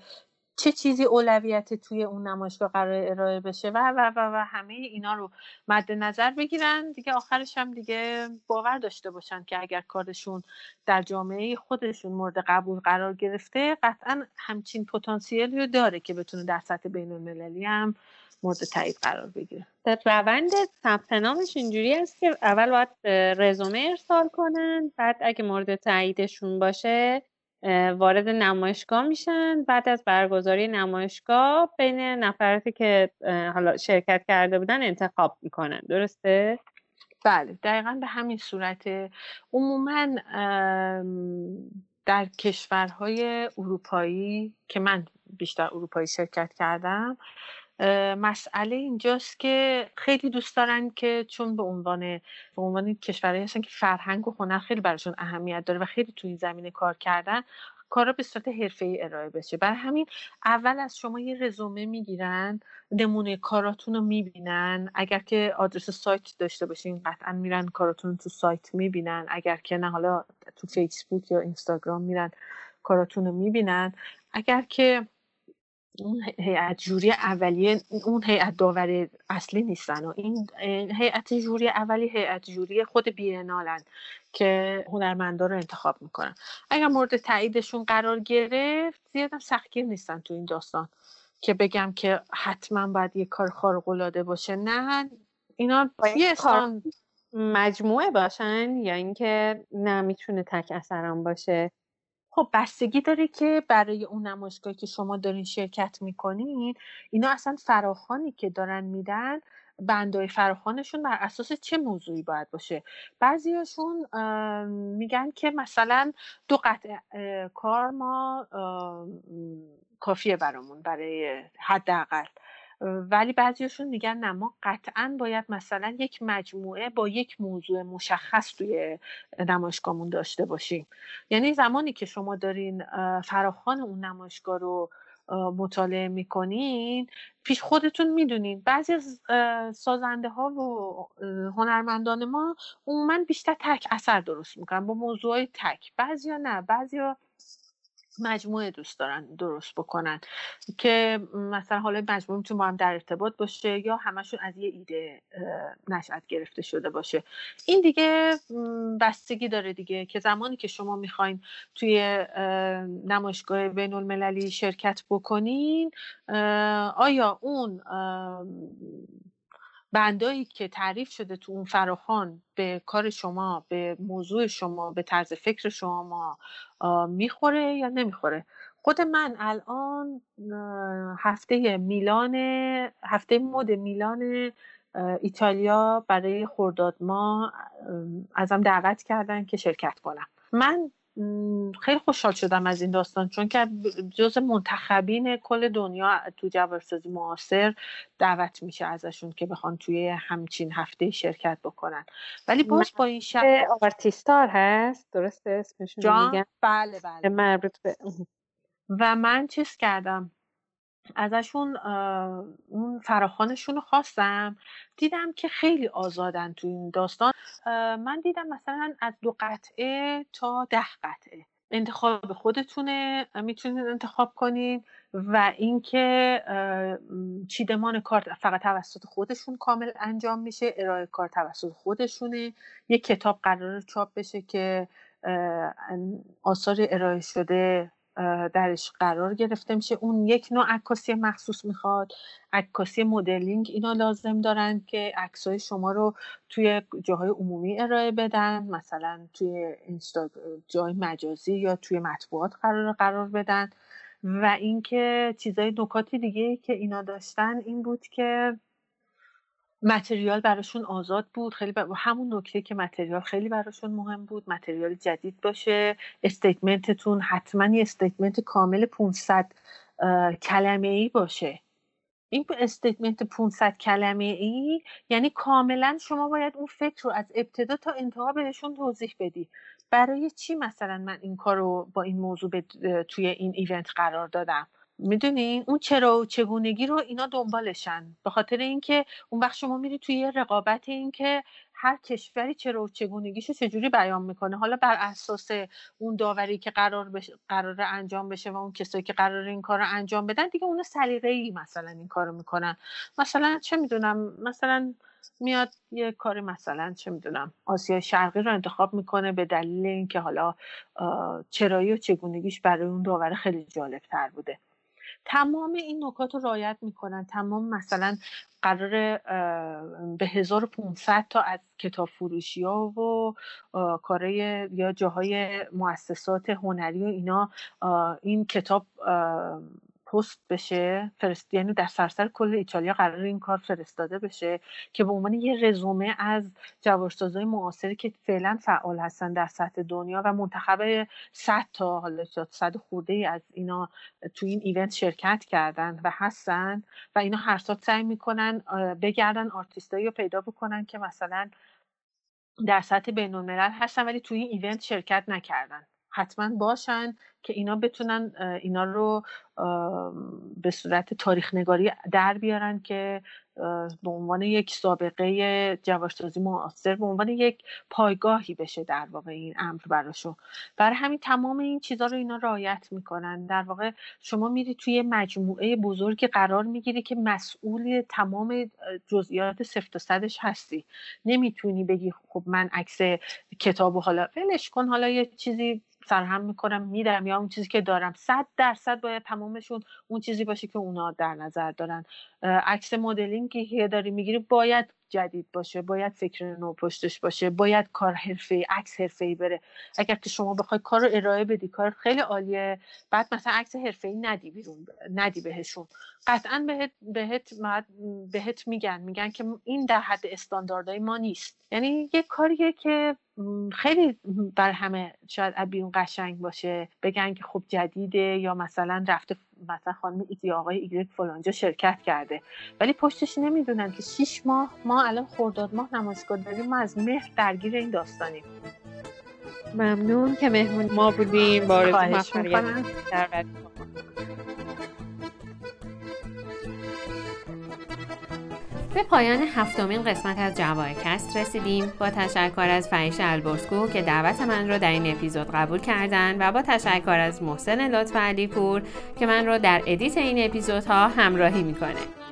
چه چیزی اولویت توی اون نمایشگاه قرار ارائه بشه؟ و و و و همه اینا رو مد نظر بگیرن. دیگه آخرش هم دیگه باور داشته باشن که اگر کارشون در جامعه خودشون مورد قبول قرار گرفته قطعا همچین پتانسیلی رو داره که بتونه در سطح بین المللی هم مورد تایید قرار بگیره. روند ثبت نامش اینجوری است که اول باید رزومه ارسال کنن بعد اگه مورد تاییدشون باشه وارد نمایشگاه میشن. بعد از برگزاری نمایشگاه بین نفراتی که حالا شرکت کرده بودن انتخاب می‌کنن. درسته؟ بله دقیقا به همین صورت عموما در کشورهای اروپایی که من بیشتر اروپایی شرکت کردم مسئله اینجاست که خیلی دوست دارن که چون به عنوان به عنوان کشورهایی هستن که فرهنگ و هنر خیلی براشون اهمیت داره و خیلی توی این زمینه کار کردن کارا به صورت ای ارائه بشه. برای همین اول از شما یه رزومه می‌گیرن نمونه کاراتون رو می‌بینن. اگر که آدرس سایت داشته باشین قطعا میرن کاراتون تو سایت می‌بینن. اگر که نه حالا تو فیسبوک یا اینستاگرام میرن کاراتون رو می‌بینن. اگر که اون هیئت جوری اولیه اون هیئت داور اصلی نیستن و این هیئت جوری اولی هیئت جوری خود بینالن که هنرمندا رو انتخاب می‌کنن. اگر مورد تاییدشون قرار گرفت زیادم سختگیر نیستن تو این داستان که بگم که حتما باید یه کار خارق العاده باشه. نه اینا یه کار مجموعه باشن یا اینکه نه می‌تونه تک اثرم باشه؟ خب بستگی داره که برای اون نمایشگاهی که شما دارین شرکت می‌کنین اینا اصلا فراخانی که دارن میدن بندای فراخانشون بر اساس چه موضوعی باید باشه؟ بعضیاشون میگن که مثلا دو قطع کار ما کافیه برامون برای حداقل. ولی بعضیشون میگن نه ما قطعا باید مثلا یک مجموعه با یک موضوع مشخص توی نمایشگاهمون داشته باشیم. یعنی زمانی که شما دارین فراخان اون نمایشگاه رو مطالعه می‌کنین پیش خودتون می‌دونین. بعضی از سازنده ها و هنرمندان ما عموما بیشتر تک اثر درست می‌کنن با موضوع تک. بعضیا نه بعضیا مجموعه دوست دارن درست بکنن که مثلا حالا مجموعه می‌تونه با هم در ارتباط باشه یا همشون از یه ایده نشأت گرفته شده باشه. این دیگه بستگی داره دیگه که زمانی که شما می‌خواین توی نمایشگاه بین المللی شرکت بکنین آیا اون بندایی که تعریف شده تو اون فراخان به کار شما به موضوع شما به طرز فکر شما می‌خوره یا نمی‌خوره؟ خود من الان هفته میلان هفته مد میلان ایتالیا برای خرداد ما ازم دعوت کردن که شرکت کنم. من خیلی خوشحال شدم از این داستان چون که جز منتخبین کل دنیا تو جوارسازی معاصر دعوت میشه ازشون که بخوان توی همچین هفته شرکت بکنن. ولی باز با این شب آرتیستار هست درسته؟ اسمشون میگن بله بله. مربوط به و من چیز کردم؟ ازشون اون فراخانشون رو خواستم. دیدم که خیلی آزادن تو این داستان. من دیدم مثلا از دو قطعه تا ده قطعه. انتخاب خودتونه می‌تونید انتخاب کنین و اینکه چیدمان کار فقط توسط خودشون کامل انجام میشه ارائه کار توسط خودشونه. یه کتاب قرار چاپ بشه که آثار ارائه شده درش قرار گرفته میشه. اون یک نوع عکاسی مخصوص می‌خواد. عکاسی مدلینگ اینا لازم دارن که عکسای شما رو توی جاهای عمومی ارائه بدن. مثلا توی جای مجازی یا توی مطبوعات قرار قرار بدن. و اینکه چیزای نکاتی دیگه که اینا داشتن این بود که material براشون آزاد بود. خیلی همون نکته که material خیلی براشون مهم بود. material جدید باشه. statement تون حتما یه statement کامل 500 کلمه ای باشه. این statement 500 کلمه ای یعنی کاملا شما باید اون فکر رو از ابتدا تا انتها بهشون توضیح بدی. برای چی مثلا من این کار رو با این موضوع توی این ایونت قرار دادم؟ می‌دونین اون چرا و چگونگی رو اینا دنبالشن. به خاطر اینکه اون وقت شما میری توی رقابت اینکه هر کشوری چرا و چگونگیشو چجوری بیان می‌کنه. حالا بر اساس اون داوری که قرار بش... قرار انجام بشه و اون کسایی که قرار این کار رو انجام بدن دیگه اون سلیقه ای مثلا این کارو می‌کنن. مثلا چه می‌دونم؟ مثلا میاد یه کار مثلا چه می‌دونم؟ آسیا شرقی رو انتخاب می‌کنه به دلیل اینکه حالا چرایی و چگونگیش برای اون داور خیلی جالب تر بوده. تمام این نکات رو رعایت می‌کنن. تمام مثلا قرار به 1500 تا از کتاب فروشی ها و کارهای یا جاهای مؤسسات هنری و اینا این کتاب پست بشه فرست یعنی در سراسر کل ایتالیا قرار این کار فرستاده بشه که به عنوان یه رزومه از جوارسازهای معاصری که فعلا فعال هستن در سطح دنیا و منتخب 100 تا حالا 100 خورده ای از اینا تو این ایونت شرکت کردن و هستن و اینا هر سال سعی می‌کنن بگردن آرتیستایی رو پیدا بکنن که مثلا در سطح بین هستن ولی توی این ایونت شرکت نکردن. حتما باشن که اینا بتونن اینا رو به صورت تاریخ نگاری در بیارن که به عنوان یک سابقه جواشتازی معاصر به عنوان یک پایگاهی بشه در واقع این امر براشون. برای همین تمام این چیزها رو اینا رعایت می‌کنن. در واقع شما میری توی مجموعه بزرگی قرار می‌گیری که مسئول تمام جزئیات سفت و صدش هستی. نمی‌تونی بگی خب من عکس کتاب و حالا ولش کن حالا یه چیزی سرهم می‌کنم میدم یا اون چیزی که دارم. صد درصد باید تمامشون اون چیزی باشه که اونا در نظر دارن. عکس مدلینگ که داری می‌گیری باید جدید باشه باید فکر نو پشتش باشه باید کار حرفه عکس حرفه بره. اگر که شما بخوای کار رو ارائه بدی کار خیلی عالیه. بعد مثلا عکس حرفه ندی بیرون ندی بهشون. قطعا بهت بهت بهت میگن میگن که این در حد استانداردهای ما نیست. یعنی یه کاریه که خیلی بر همه شاید ابیون قشنگ باشه. بگن که خب جدیده یا مثلا رفته مثلا خانم ایتی آقای ایگرک فلانجا شرکت کرده. ولی پشتش نمی‌دونن که شیش ماه ما الان خورداد ماه نمایشگاه داریم ما از مهر درگیر این داستانیم. ممنون که مهمون ما بودیم. بارز به پایان هفتمین قسمت از جوایکست رسیدیم. با تشکر از فحیش البرسکو که دعوت من رو در این اپیزود قبول کردن و با تشکر از محسن لطف علی پور که من رو در edit این اپیزودها همراهی می‌کنه.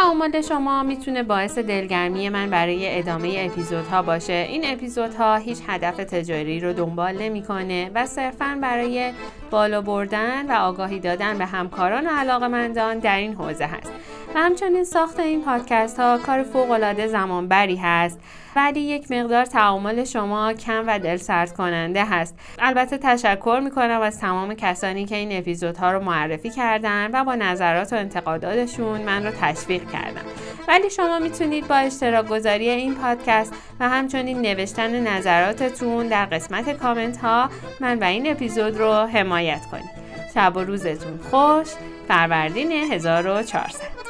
تعامل شما می‌تونه باعث دلگرمی من برای ادامه اپیزودها باشه. این اپیزودها هیچ هدف تجاری رو دنبال نمی‌کنه و صرفا برای بالا بردن و آگاهی دادن به همکاران و علاقمندان در این حوزه هست. و همچنین ساخت این پادکست ها کار فوق العاده زمانبری هست. ولی یک مقدار تعامل شما کم و دل سرد کننده هست. البته تشکر می‌کنم از تمام کسانی که این اپیزودها رو معرفی کردن و با نظرات و انتقاداتشون من رو تشویق کردن ولی شما می‌تونید با اشتراک گذاری این پادکست و همچنین نوشتن نظراتتون در قسمت کامنت ها من و این اپیزود رو حمایت کنید. شب و روزتون خوش. فروردین 1400